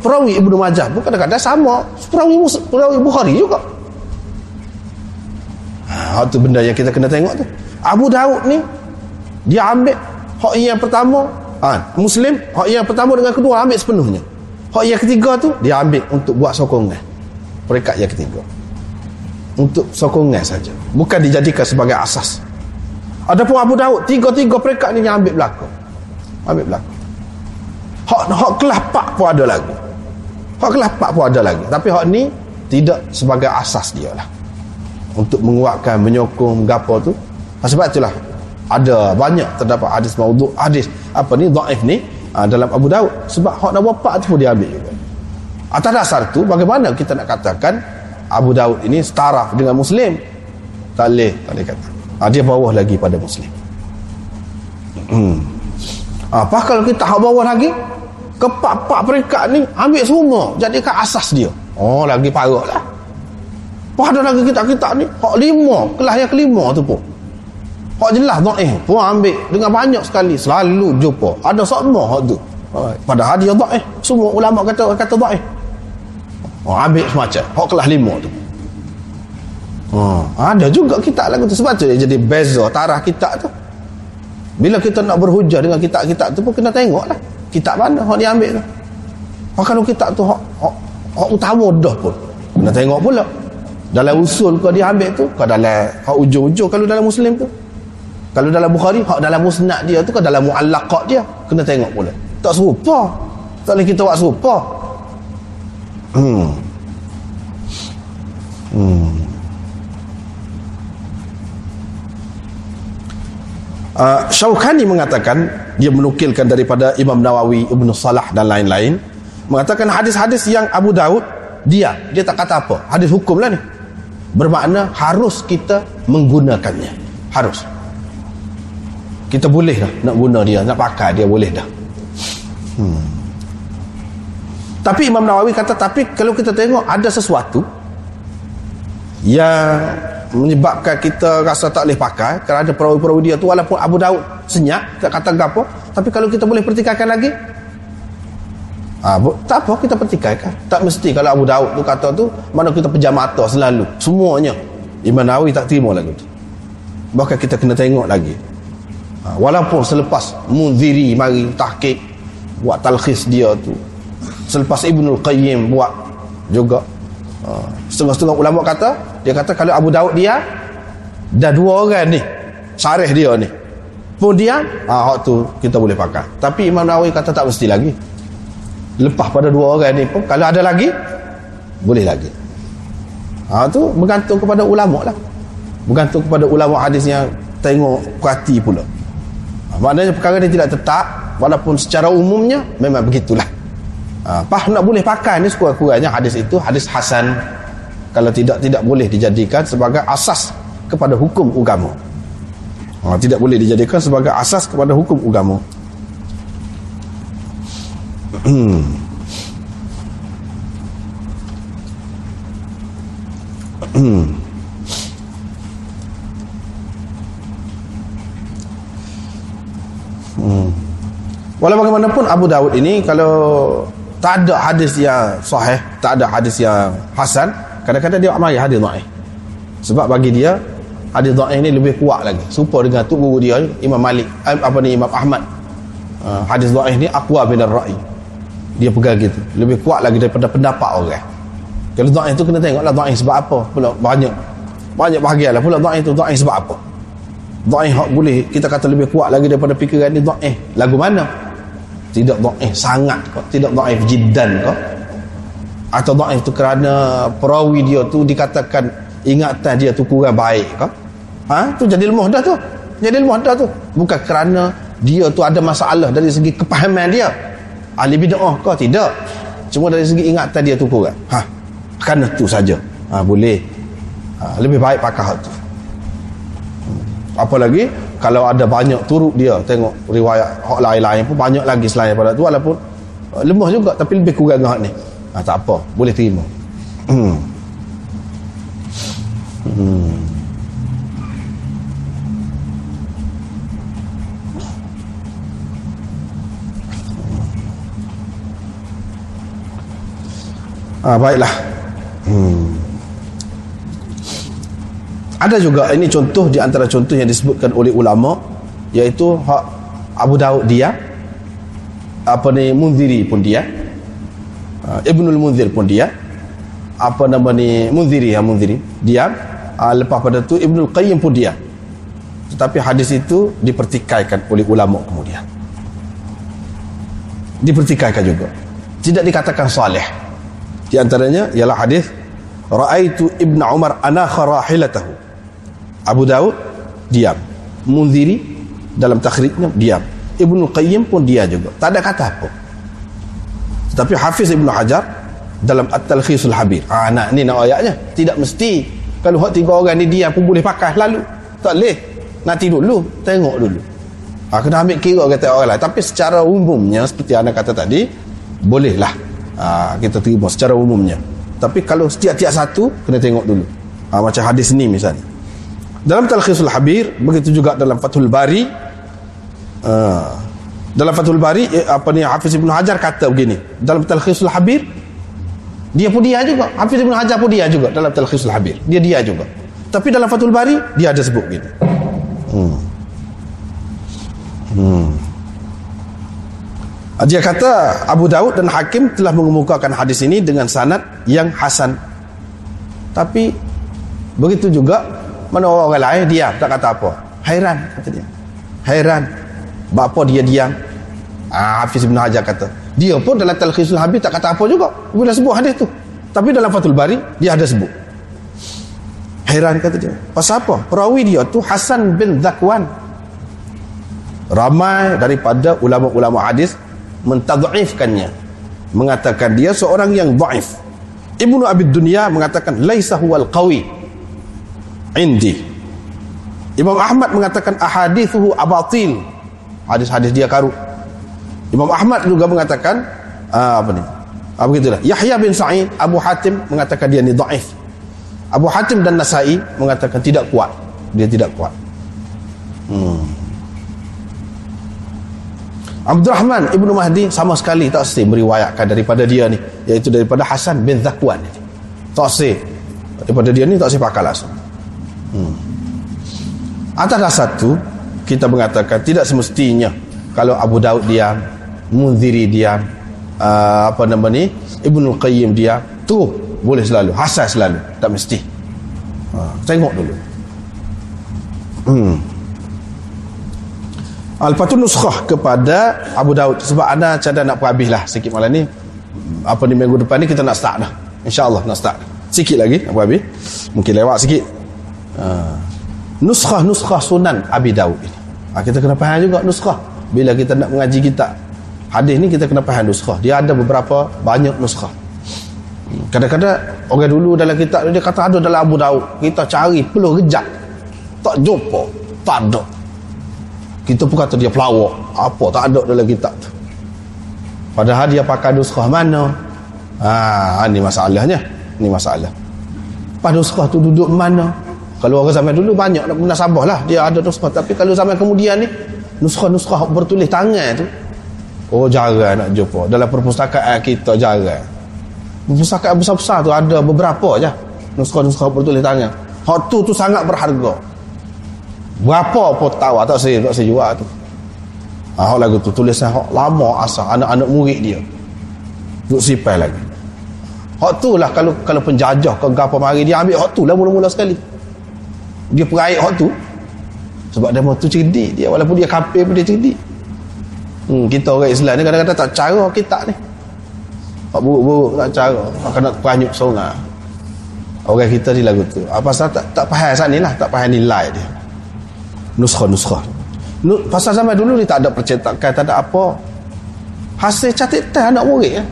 Perawi Ibnu Majah pun kadang-kadang sama. Perawi, perawi Bukhari juga. Ha, tu benda yang kita kena tengok tu. Abu Daud ni dia ambil hak yang pertama. Ha, Muslim hak yang pertama dengan kedua ambil sepenuhnya. Hak yang ketiga tu dia ambil untuk buat sokongan peringkat yang ketiga. Untuk sokongan saja. Bukan dijadikan sebagai asas. Adapun Abu Daud tiga-tiga peringkat ni yang ambil belakang. Ambil belakang. Hak, hak kelas pak pun ada lagi. Hak kelas pak pun ada lagi. Tapi hak ni tidak sebagai asas dia lah. Untuk menguatkan menyokong gapo tu. Sebab itulah ada banyak terdapat hadis maudhu hadis apa ni dhaif ni uh, dalam Abu Daud. Sebab hak nak wapak tu pun dia ambil juga atas dasar tu bagaimana kita nak katakan Abu Daud ini setaraf dengan Muslim tak boleh tak boleh kata uh, dia bawah lagi pada Muslim hmm. apa kalau kita hak bawah lagi kepak-pak peringkat ni ambil semua jadikan asas dia oh lagi parah lah pada lagi kita-kita ni hak lima kelas yang kelima tu pun Hak jelas dhaif pun ambil dengan banyak sekali selalu jumpa. Ada sama hak tu. Padahal dia dhaif. Semua ulama kata kata dhaif. Oh, ambil semacam hak kelas lima tu. Oh, ada juga kita lagu tu sebab tu dia jadi beza tarah kita tu. Bila kita nak berhujah dengan kitab-kitab tu pun kena tengok lah. Kitab mana hak dia ambil tu. Hak kalau kitab tu hak, hak, hak utama dah pun. Kena tengok pula. Dalam usul kau dia ambil tu, kau dalam hak ujung-ujung kalau dalam muslim tu. Kalau dalam Bukhari, hak dalam musnad dia tu kan dalam muallaqat dia. Kena tengok pula. Tak serupa. Tak boleh kita buat serupa. Hmm. Hmm. Uh, Syaukhani mengatakan dia menukilkan daripada Imam Nawawi, Ibn Salah dan lain-lain mengatakan hadis-hadis yang Abu Daud dia, dia tak kata apa hadis hukum lah ni bermakna harus kita menggunakannya harus kita boleh dah nak guna dia nak pakai dia boleh dah hmm. Tapi Imam Nawawi kata tapi kalau kita tengok ada sesuatu yang menyebabkan kita rasa tak boleh pakai kerana perawi-perawi dia tu walaupun Abu Daud senyap tak kata apa tapi kalau kita boleh pertikaikan lagi ha, tak apa kita pertikaikan. Tak mesti kalau Abu Daud tu kata tu mana kita pejam mata selalu semuanya. Imam Nawawi tak terima lagu tu. Bahkan kita kena tengok lagi. Ha, walaupun selepas Munziri mari tahkik buat talkhis dia tu selepas Ibnul Qayyim buat juga. Setengah-setengah ulama kata dia kata kalau Abu Daud dia dah dua orang ni syarih dia ni. Pun dia hak tu kita boleh pakai. Tapi Imam Nawawi kata tak mesti lagi. Lepas pada dua orang ni pun kalau ada lagi boleh lagi. Ha, tu bergantung kepada ulama lah. Bergantung kepada ulama hadis yang tengok perhati pula. Maknanya perkara ni tidak tetap walaupun secara umumnya memang begitulah ha, apa nak boleh pakai ni sekurang-kurangnya hadis itu hadis hasan. Kalau tidak tidak boleh dijadikan sebagai asas kepada hukum agama ha, tidak boleh dijadikan sebagai asas kepada hukum agama hmm. Hmm. Hmm. Walau bagaimanapun Abu Dawud ini kalau tak ada hadis yang sahih, tak ada hadis yang hasan, kadang-kadang dia amai hadis dhaif. Sebab bagi dia hadis dhaif ini lebih kuat lagi. Serupa dengan tu guru dia Imam Malik, eh, apa ni Imam Ahmad. Uh, hadis dhaif ni aqwa min ar-ra'i. Dia pegang gitu. Lebih kuat lagi daripada pendapat orang. Kalau dhaif itu kena tengoklah dhaif sebab apa? Pula banyak banyak bahagianlah pula dhaif itu dhaif sebab apa? Dhaif hak boleh kita kata lebih kuat lagi daripada fikiran ni dhaif. Lagu mana? Tidak dhaif sangat kok, tidak dhaif jiddan kok. Atau dhaif tu kerana perawi dia tu dikatakan ingatan dia tu kurang baik kok. Ha? Tu jadi lemah dah tu. Jadi lemah dah tu. Bukan kerana dia tu ada masalah dari segi kepahaman dia. Ahli bid'ah kok tidak. Cuma dari segi ingatan dia tu kurang. Ha. Kerana tu saja. Ha, boleh. Ha, lebih baik pakai hak tu. apalagi kalau ada banyak turut dia tengok riwayat hak lain-lain pun banyak lagi selain daripada tu walaupun uh, lemah juga tapi lebih kurang dengan ni ha, tak apa boleh terima hmm. Hmm. Ah, baiklah. Hmm. Ada juga ini contoh di antara contoh yang disebutkan oleh ulama iaitu hak Abu Daud dia apa ni Munziri pun dia uh, Ibnul Munzir pun dia apa nama ni Munziri ya Munziri dia uh, lepas pada tu Ibnul Qayyim pun dia. Tetapi hadis itu dipertikaikan oleh ulama kemudian. Dipertikaikan juga. Tidak dikatakan salih. Di antaranya ialah hadis Ra'aitu Ibn Umar anakha rahilatahu. Abu Daud diam. Munziri dalam takhrijnya diam. Ibnu Qayyim pun dia juga. Tak ada kata apa. Tetapi Hafiz Ibnu Hajar dalam At-Talkhisul Habir. Ah nak ni nak ayatnya. Tidak mesti kalau hak tiga orang ni dia pun boleh pakai lalu. Tak boleh. Nanti dulu, tengok dulu. Ah kena ambil kira kata orang lain. Tapi secara umumnya seperti anda kata tadi, bolehlah ha, kita terima secara umumnya tapi kalau setiap-tiap satu kena tengok dulu ha, macam hadis ni misalnya dalam Talkhisul Habir begitu juga dalam Fathul Bari ha, dalam Fathul Bari eh, apa ni Hafiz Ibn Hajar kata begini dalam Talkhisul Habir dia pun dia juga Hafiz Ibn Hajar pun dia juga dalam Talkhisul Habir dia dia juga tapi dalam Fathul Bari dia ada sebut begini hmm. Hmm. Dia kata Abu Daud dan Hakim telah mengemukakan hadis ini dengan sanad yang hasan. Tapi begitu juga mana orang lain dia tak kata apa. Hairan kata dia. Hairan. Bapa dia diam. Ah, Hafiz bin Hajar kata. Dia pun dalam Talkhisul Habib tak kata apa juga. Bila sebut hadis tu. Tapi dalam Fathul Bari dia ada sebut. Hairan kata dia. Pasal apa? Perawi dia tu Hasan bin Zakwan. Ramai daripada ulama-ulama hadis mentadhifkannya mengatakan dia seorang yang dhaif Ibnu Abi Dunya mengatakan laisa huwal qawi indi. Imam Ahmad mengatakan ahadithuhu abatil. Hadis-hadis dia karu. Imam Ahmad juga mengatakan uh, apa ni? Apa gitulah Yahya bin Sa'id Abu Hatim mengatakan dia ni dhaif Abu Hatim dan Nasai mengatakan tidak kuat. Dia tidak kuat. Hmm. Abdul Rahman Ibnu Mahdi sama sekali tak sih meriwayatkan daripada dia ni iaitu daripada Hasan bin Zakwan. Tak sih. Daripada dia ni tak sih pakai langsung. Hmm. Atas dasar tu kita mengatakan tidak semestinya kalau Abu Daud diam, Munziri diam, uh, apa nama ni Ibnu Qayyim dia tu boleh selalu Hasan selalu tak mesti. Ha, tengok dulu. Hmm. Al-Fatun Nuskhah kepada Abu Daud sebab anda cadang nak perhabis lah sikit malam ni apa ni minggu depan ni kita nak start dah insyaAllah nak start sikit lagi nak perhabis mungkin lewat sikit uh, Nuskhah-nuskhah sunan Abi Daud ini. Ha, kita kena faham juga nuskhah. Bila kita nak mengaji kita hadis ni kita kena faham nuskhah. Dia ada beberapa banyak nuskhah. Kadang-kadang orang dulu dalam kitab dia kata ada dalam Abu Daud kita cari peluh rejak. Tak jumpa. Tak ada. Kita pun kata dia pelawak. Apa tak ada dalam kitab tu? Padahal dia pakai nuskhah mana? Ha ni masalahnya. Ni masalah. Pada nuskhah tu duduk mana kalau orang zaman dulu banyak nak munasabah lah dia ada nuskhah tapi kalau zaman kemudian ni nuskhah-nuskhah bertulis tangan tu oh jarang nak jumpa dalam perpustakaan kita jarang perpustakaan besar-besar tu ada beberapa je nuskhah-nuskhah bertulis tangan hak tu tu sangat berharga Berapa pun tahu tak saya tak saya jual tu. Ah lagu tu tulisan hak lama asal anak-anak murid dia. Duk sipai lagi. Hak tu lah kalau kalau penjajah ke gapo mari dia ambil hak tu lah mula-mula sekali. Dia peraik hak tu. Sebab dia tu cerdik dia walaupun dia kafir pun dia cerdik. Hmm, kita orang Islam ni kadang-kadang tak cara kita ni. Hak buruk-buruk tak cara. Akan nak peranyuk songa. Orang kita di lagu tu. Apa pasal tak tak faham sat ni lah, tak faham nilai dia nuskha-nuskha pasal zaman dulu ni tak ada percetakan tak ada apa hasil catatan anak murid ya.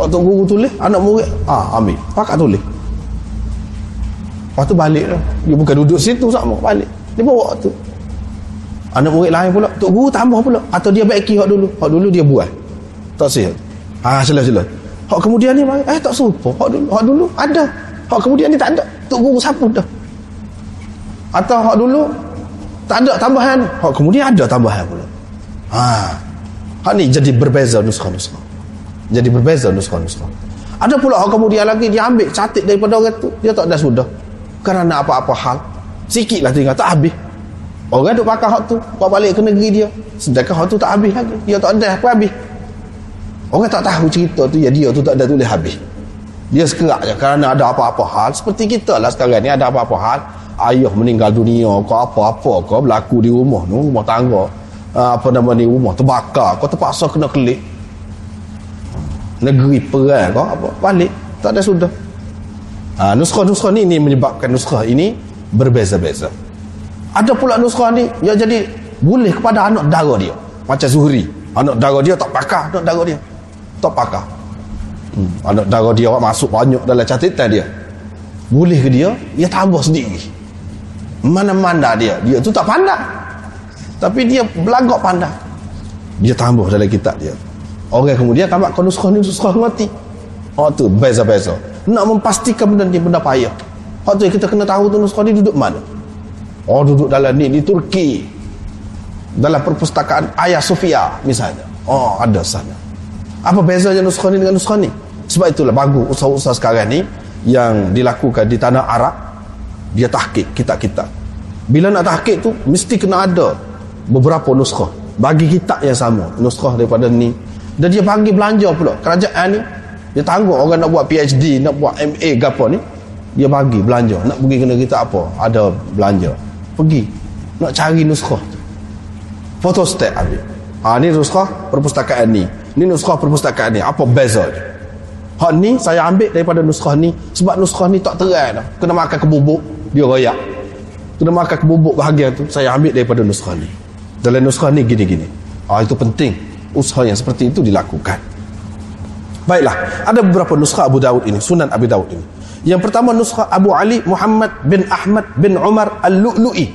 waktu guru tulis anak murid ah ambil pakat tulis lepas tu balik lah. dia bukan duduk situ sama balik. Dia bawa tu. Anak murid lain pula. Tok guru tambah pula. Atau dia baiki hak dulu. Hak dulu dia buat. Tak sihat. Ah sila sila. Hak kemudian ni eh tak serupa. Hak dulu hak dulu ada. Hak kemudian ni tak ada. Tok guru sapu dah. Atau hak dulu tak ada tambahan. Hak kemudian ada tambahan pula. Ha. Hak ni jadi berbeza nuskah-nuskah jadi berbeza nuskah-nuskah ada pula hak kemudian lagi dia ambil catik daripada orang tu. Dia tak ada sudah kerana apa-apa hal sikit lah tinggal tak habis. Orang duk pakai hak tu buat balik ke negeri dia. Sedangkan hak tu tak habis lagi. Dia tak ada apa habis? Orang tak tahu cerita tu ya dia tu tak ada tulis habis. Dia sekerak je kerana ada apa-apa hal. Seperti kita lah sekarang ni ada apa-apa hal. Ayah meninggal dunia kau apa-apa kau berlaku di rumah ni rumah tangga. Uh, apa nama ni rumah terbakar kau terpaksa kena kelik. Negeri perang kau apa balik. Tak ada sudah uh, nuskah-nuskah ni, ni menyebabkan nuskah ini berbeza-beza. Ada pula nuskah ni yang jadi boleh kepada anak dara dia. Macam Zuhri anak dara dia tak pakar anak dara dia tak pakar. Hmm. anak dara dia masuk banyak dalam catatan dia. Boleh ke dia? Dia tambah sendiri. Mana-mana dia. Dia tu tak pandai. Tapi dia belagak pandai. Dia tambah dalam kitab dia. Orang kemudian tambah kau nuskah ni nuskah ngerti oh tu beza-beza nak memastikan benda ni benda payah. Oh tu kita kena tahu tu nuskah ni duduk mana? Oh duduk dalam ni di Turki. Dalam perpustakaan Ayah Sofia misalnya. Oh ada sana. Apa bezanya nuskah ni dengan nuskah ni? Sebab itulah bagus usaha-usaha sekarang ni yang dilakukan di tanah Arab. Dia tahkik kitab-kitab. Bila nak tahkik tu mesti kena ada beberapa nuskah bagi kitab yang sama nuskah daripada ni. Dan dia bagi belanja pula. Kerajaan ni dia tangguh orang nak buat PhD nak buat MA ke apa ni dia bagi belanja. Nak pergi kena kitab apa? Ada belanja. Pergi. Nak cari nuskah. Photostat ambil. Ha, ni nuskah perpustakaan ni. Ni nuskah perpustakaan ni. Apa beza dia Hak ni saya ambil daripada nuskah ni. Sebab nuskah ni tak terang dah. Kena makan kebubuk dia royak. Kena makan kebubuk bahagian tu saya ambil daripada nuskah ni. Dalam nuskah ni gini-gini. Ah itu penting. Usaha yang seperti itu dilakukan. Baiklah, ada beberapa nuskah Abu Daud ini, Sunan Abu Daud ini. Yang pertama nuskah Abu Ali Muhammad bin Ahmad bin Umar Al-Lu'lu'i.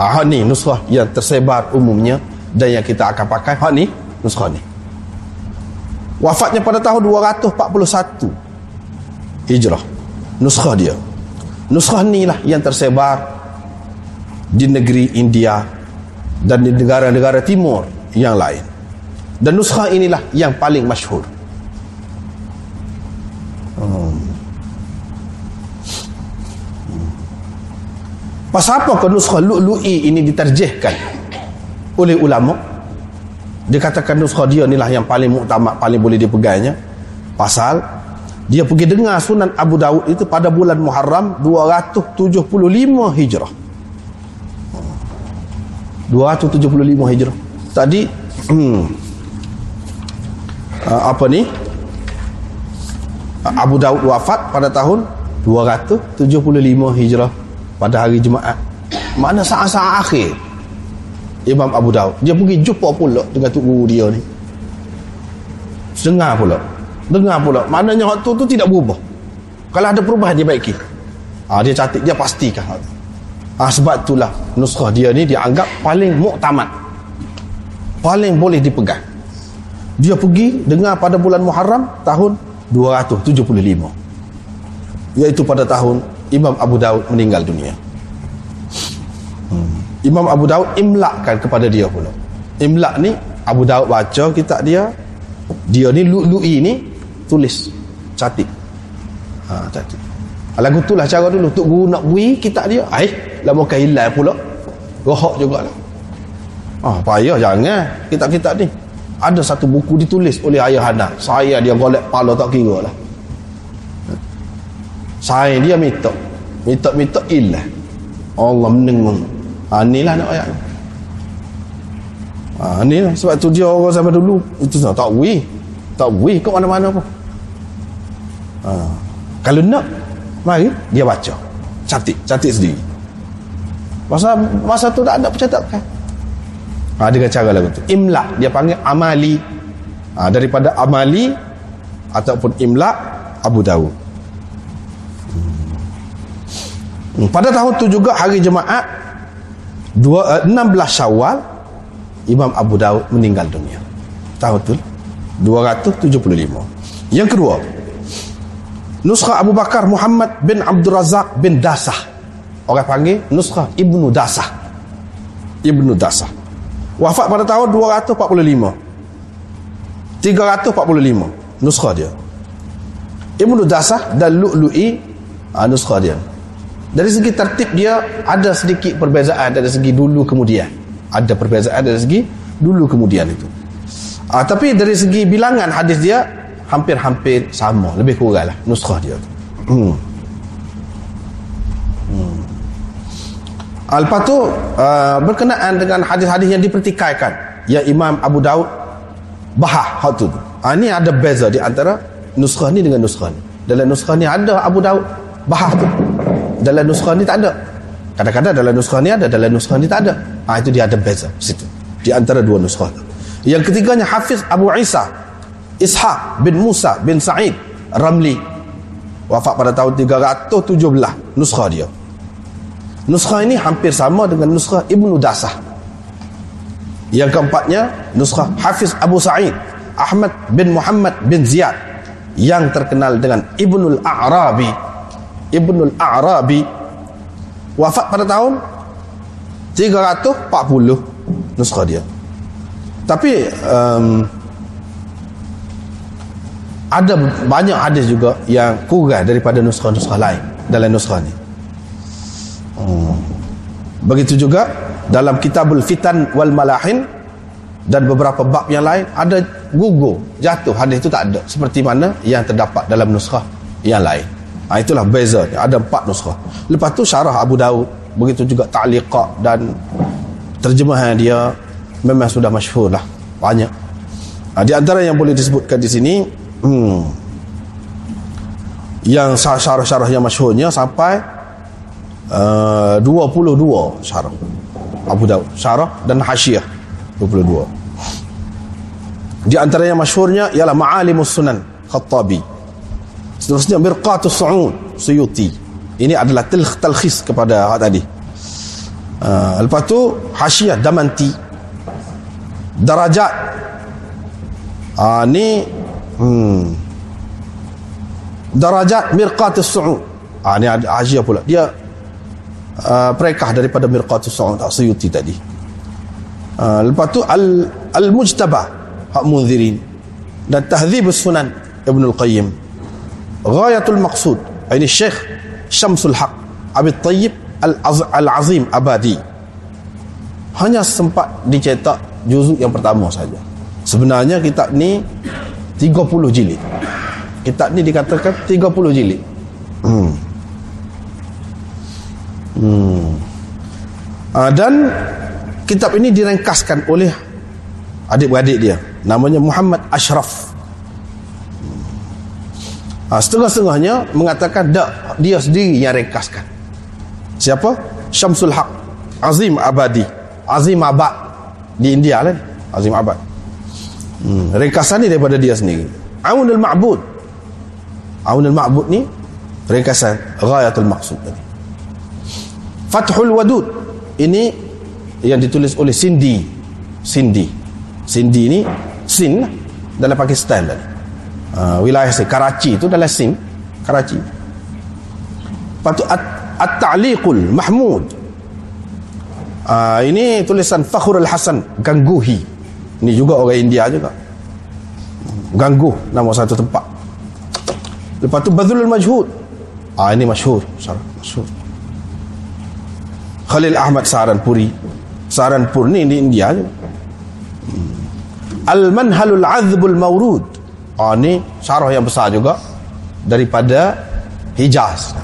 Ah ni nuskah yang tersebar umumnya dan yang kita akan pakai. Hak ni nuskah ni. Wafatnya pada tahun 241 Hijrah Nuskah dia Nuskah ni lah yang tersebar Di negeri India Dan di negara-negara timur Yang lain Dan nuskah inilah yang paling masyhur Pasal apa ke nuskah lu'lu'i ini diterjehkan Oleh ulama' dikatakan nuskha dia inilah yang paling muktamad paling boleh dipegangnya. Pasal dia pergi dengar sunan Abu Daud itu pada bulan Muharram 275 Hijrah. 275 Hijrah. Tadi hmm, uh, apa ni? Abu Daud wafat pada tahun 275 Hijrah pada hari Jumaat. Mana saat-saat akhir Imam Abu Daud dia pergi jumpa pula dengan tu guru dia ni. Dengar pula. Dengar pula. Maknanya waktu tu tidak berubah. Kalau ada perubahan dia baiki. Ha, dia catat dia pastikan. Ha, sebab itulah nuskah dia ni dianggap paling muktamad. Paling boleh dipegang. Dia pergi dengar pada bulan Muharram tahun 275 iaitu pada tahun Imam Abu Daud meninggal dunia. Hmm. Imam Abu Daud imlakkan kepada dia pula. Imlak ni Abu Daud baca kitab dia dia ni lu'i ni tulis. Catik. Ha catik. Lagu tu lah cara dulu. Tok guru nak bui kitab dia ai lama kan hilang pula. Rohak jugalah ah payah jangan kitab-kitab ni. Ada satu buku ditulis oleh ayah anak. Saya dia golek pala tak kira lah. Saya dia minta minta minta ilah. Allah mendengung ha, inilah nak ayat. Ha, inilah. Sebab tu dia orang zaman dulu itu tak takwih takwih kat mana-mana pun. Ha, kalau nak mari dia baca. Cantik cantik sendiri. Masa masa tu tak ada percetakan. Ha, dengan cara lagu tu. Imla dia panggil amali. Ha, daripada amali ataupun imla Abu Dawud hmm. Pada tahun tu juga hari uh, 16 Syawal Imam Abu Daud meninggal dunia. Tahu betul? 275. Yang kedua, Nuskha Abu Bakar Muhammad bin Abdul Razak bin Dasah. Orang panggil Nuskha Ibnu Dasah. Ibnu Dasah. Wafat pada tahun 245. 345 nuskha dia. Ibnu Dasah dan Lu'lu'i uh, nuskha dia. Dari segi tertib dia ada sedikit perbezaan dari segi dulu kemudian. Ada perbezaan dari segi dulu kemudian itu. Uh, tapi dari segi bilangan hadis dia hampir-hampir sama lebih kurang lah nuskhah dia hmm. hmm. Lepas tu uh, berkenaan dengan hadis-hadis yang dipertikaikan yang Imam Abu Daud bahah hal tu ha, ni ada beza di antara nuskhah ni dengan nuskhah ni dalam nuskhah ni ada Abu Daud bahah tu dalam nuskhah ni tak ada. Kadang-kadang dalam nuskhah ni ada dalam nuskhah ni tak ada. Ha, itu dia ada beza situ. Di antara dua nuskhah yang ketiganya Hafiz Abu Isa Ishaq bin Musa bin Sa'id Ramli wafat pada tahun 317 nuskha dia. Nuskha ini hampir sama dengan nuskha Ibnu Dasah yang keempatnya nuskha Hafiz Abu Sa'id Ahmad bin Muhammad bin Ziyad yang terkenal dengan Ibnul A'rabi Ibnul A'rabi wafat pada tahun 340 nuskha dia. Tapi um, ada banyak hadis juga yang kurang daripada nuskah-nuskah lain dalam nuskah ni. Hmm. begitu juga dalam kitabul fitan wal malahin dan beberapa bab yang lain ada gugur jatuh hadis itu tak ada. Seperti mana yang terdapat dalam nuskah yang lain ha, itulah beza. Ada empat nuskah lepas tu syarah Abu Daud begitu juga ta'liqat dan terjemahan dia memang sudah masyhur lah. Banyak. Ha, di antara yang boleh disebutkan di sini hmm, yang syarah-syarah yang masyhurnya sampai uh, 22 syarah. Abu Daud syarah dan hasyiah 22 di antara yang masyhurnya ialah Ma'alimus Sunan Khattabi seterusnya Mirqatus Su'ud Suyuti ini adalah telkhis kepada tadi uh, lepas tu hasyiah Damanti darajat uh, ni Hmm. Darajat Mirqatus Su'ud. Ah ni Hajia pula. Dia uh, perekah daripada Mirqatus Su'ud Suyuti tadi. Uh, lepas tu Al Al-Mujtaba Hak Munzirin dan Tahdzibus Sunan Ibnu Al-Qayyim. Ghayatul Maqsud. Ini Syekh Syamsul Haq Abi Tayyib Al-Azim Abadi. Hanya sempat dicetak juzuk yang pertama saja. Sebenarnya kitab ni 30 jilid kitab ni dikatakan 30 jilid hmm. Hmm. Uh, dan kitab ini direngkaskan oleh adik-beradik dia namanya Muhammad Ashraf uh, setengah-setengahnya mengatakan tak dia sendiri yang ringkaskan siapa? Syamsul Haq Azim Abadi Azim Abad di India kan Azim Abad Hmm. Ringkasan ni daripada dia sendiri. Aunul Ma'bud. Aunul Ma'bud ni ringkasan ghayatul maqsud tadi. Fathul Wadud. Ini yang ditulis oleh Cindy. Cindy. Cindy ni Sin dalam Pakistan tadi. Uh, wilayah si Karachi itu dalam Sin, Karachi. Patu At-Ta'liqul Mahmud. Uh, ini tulisan Fakhrul Hasan Gangguhi. Ini juga orang India juga. Ganggu nama satu tempat. Lepas tu Badrul Majhud. Ah ini masyhur masyhur. Khalil Ahmad Saranpuri. Saranpur ni di India je. Hmm. Al-Manhalul Azbul Mawrud ah ni syarah yang besar juga daripada Hijaz.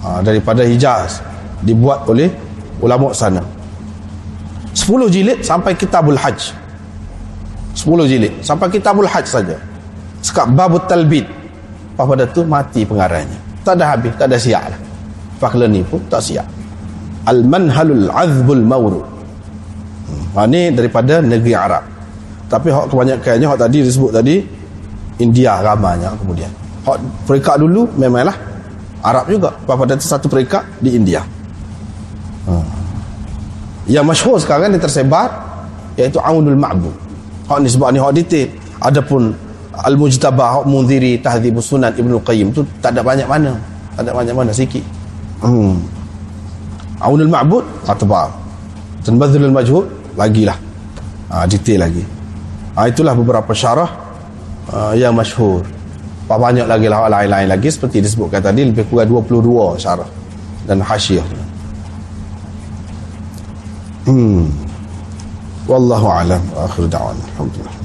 Ah, daripada Hijaz dibuat oleh ulama sana. 10 jilid sampai Kitabul Hajj. 10 jilid sampai kitabul hajj saja. Sekap babut talbid. Pada tu? Mati pengarangnya. Tak ada habis tak ada siap lah. Fakla ni pun tak siap al manhalul azbul mawrud hmm. ha, ni daripada negeri Arab. Tapi hak kebanyakannya hak tadi disebut tadi India ramanya kemudian. Hak peringkat dulu memanglah Arab juga. Pada satu peringkat di India. Hmm. yang masyhur sekarang ni tersebar iaitu Aunul Ma'bud. Hak ni sebab ni hak detail. Adapun Al-Mujtabah hak Munziri Tahdzibus Sunan Ibnu Qayyim tu tak ada banyak mana. Tak ada banyak mana sikit. Hmm. Aunul Ma'bud tebal Tanbadzulul Majhud lagilah. Ha, detail lagi. Ha, itulah beberapa syarah uh, yang masyhur. Banyak lagi lah lain-lain lagi seperti disebutkan tadi lebih kurang 22 syarah dan hasyiah hmm. Wallahu alam. Akhir da'wan. Alhamdulillah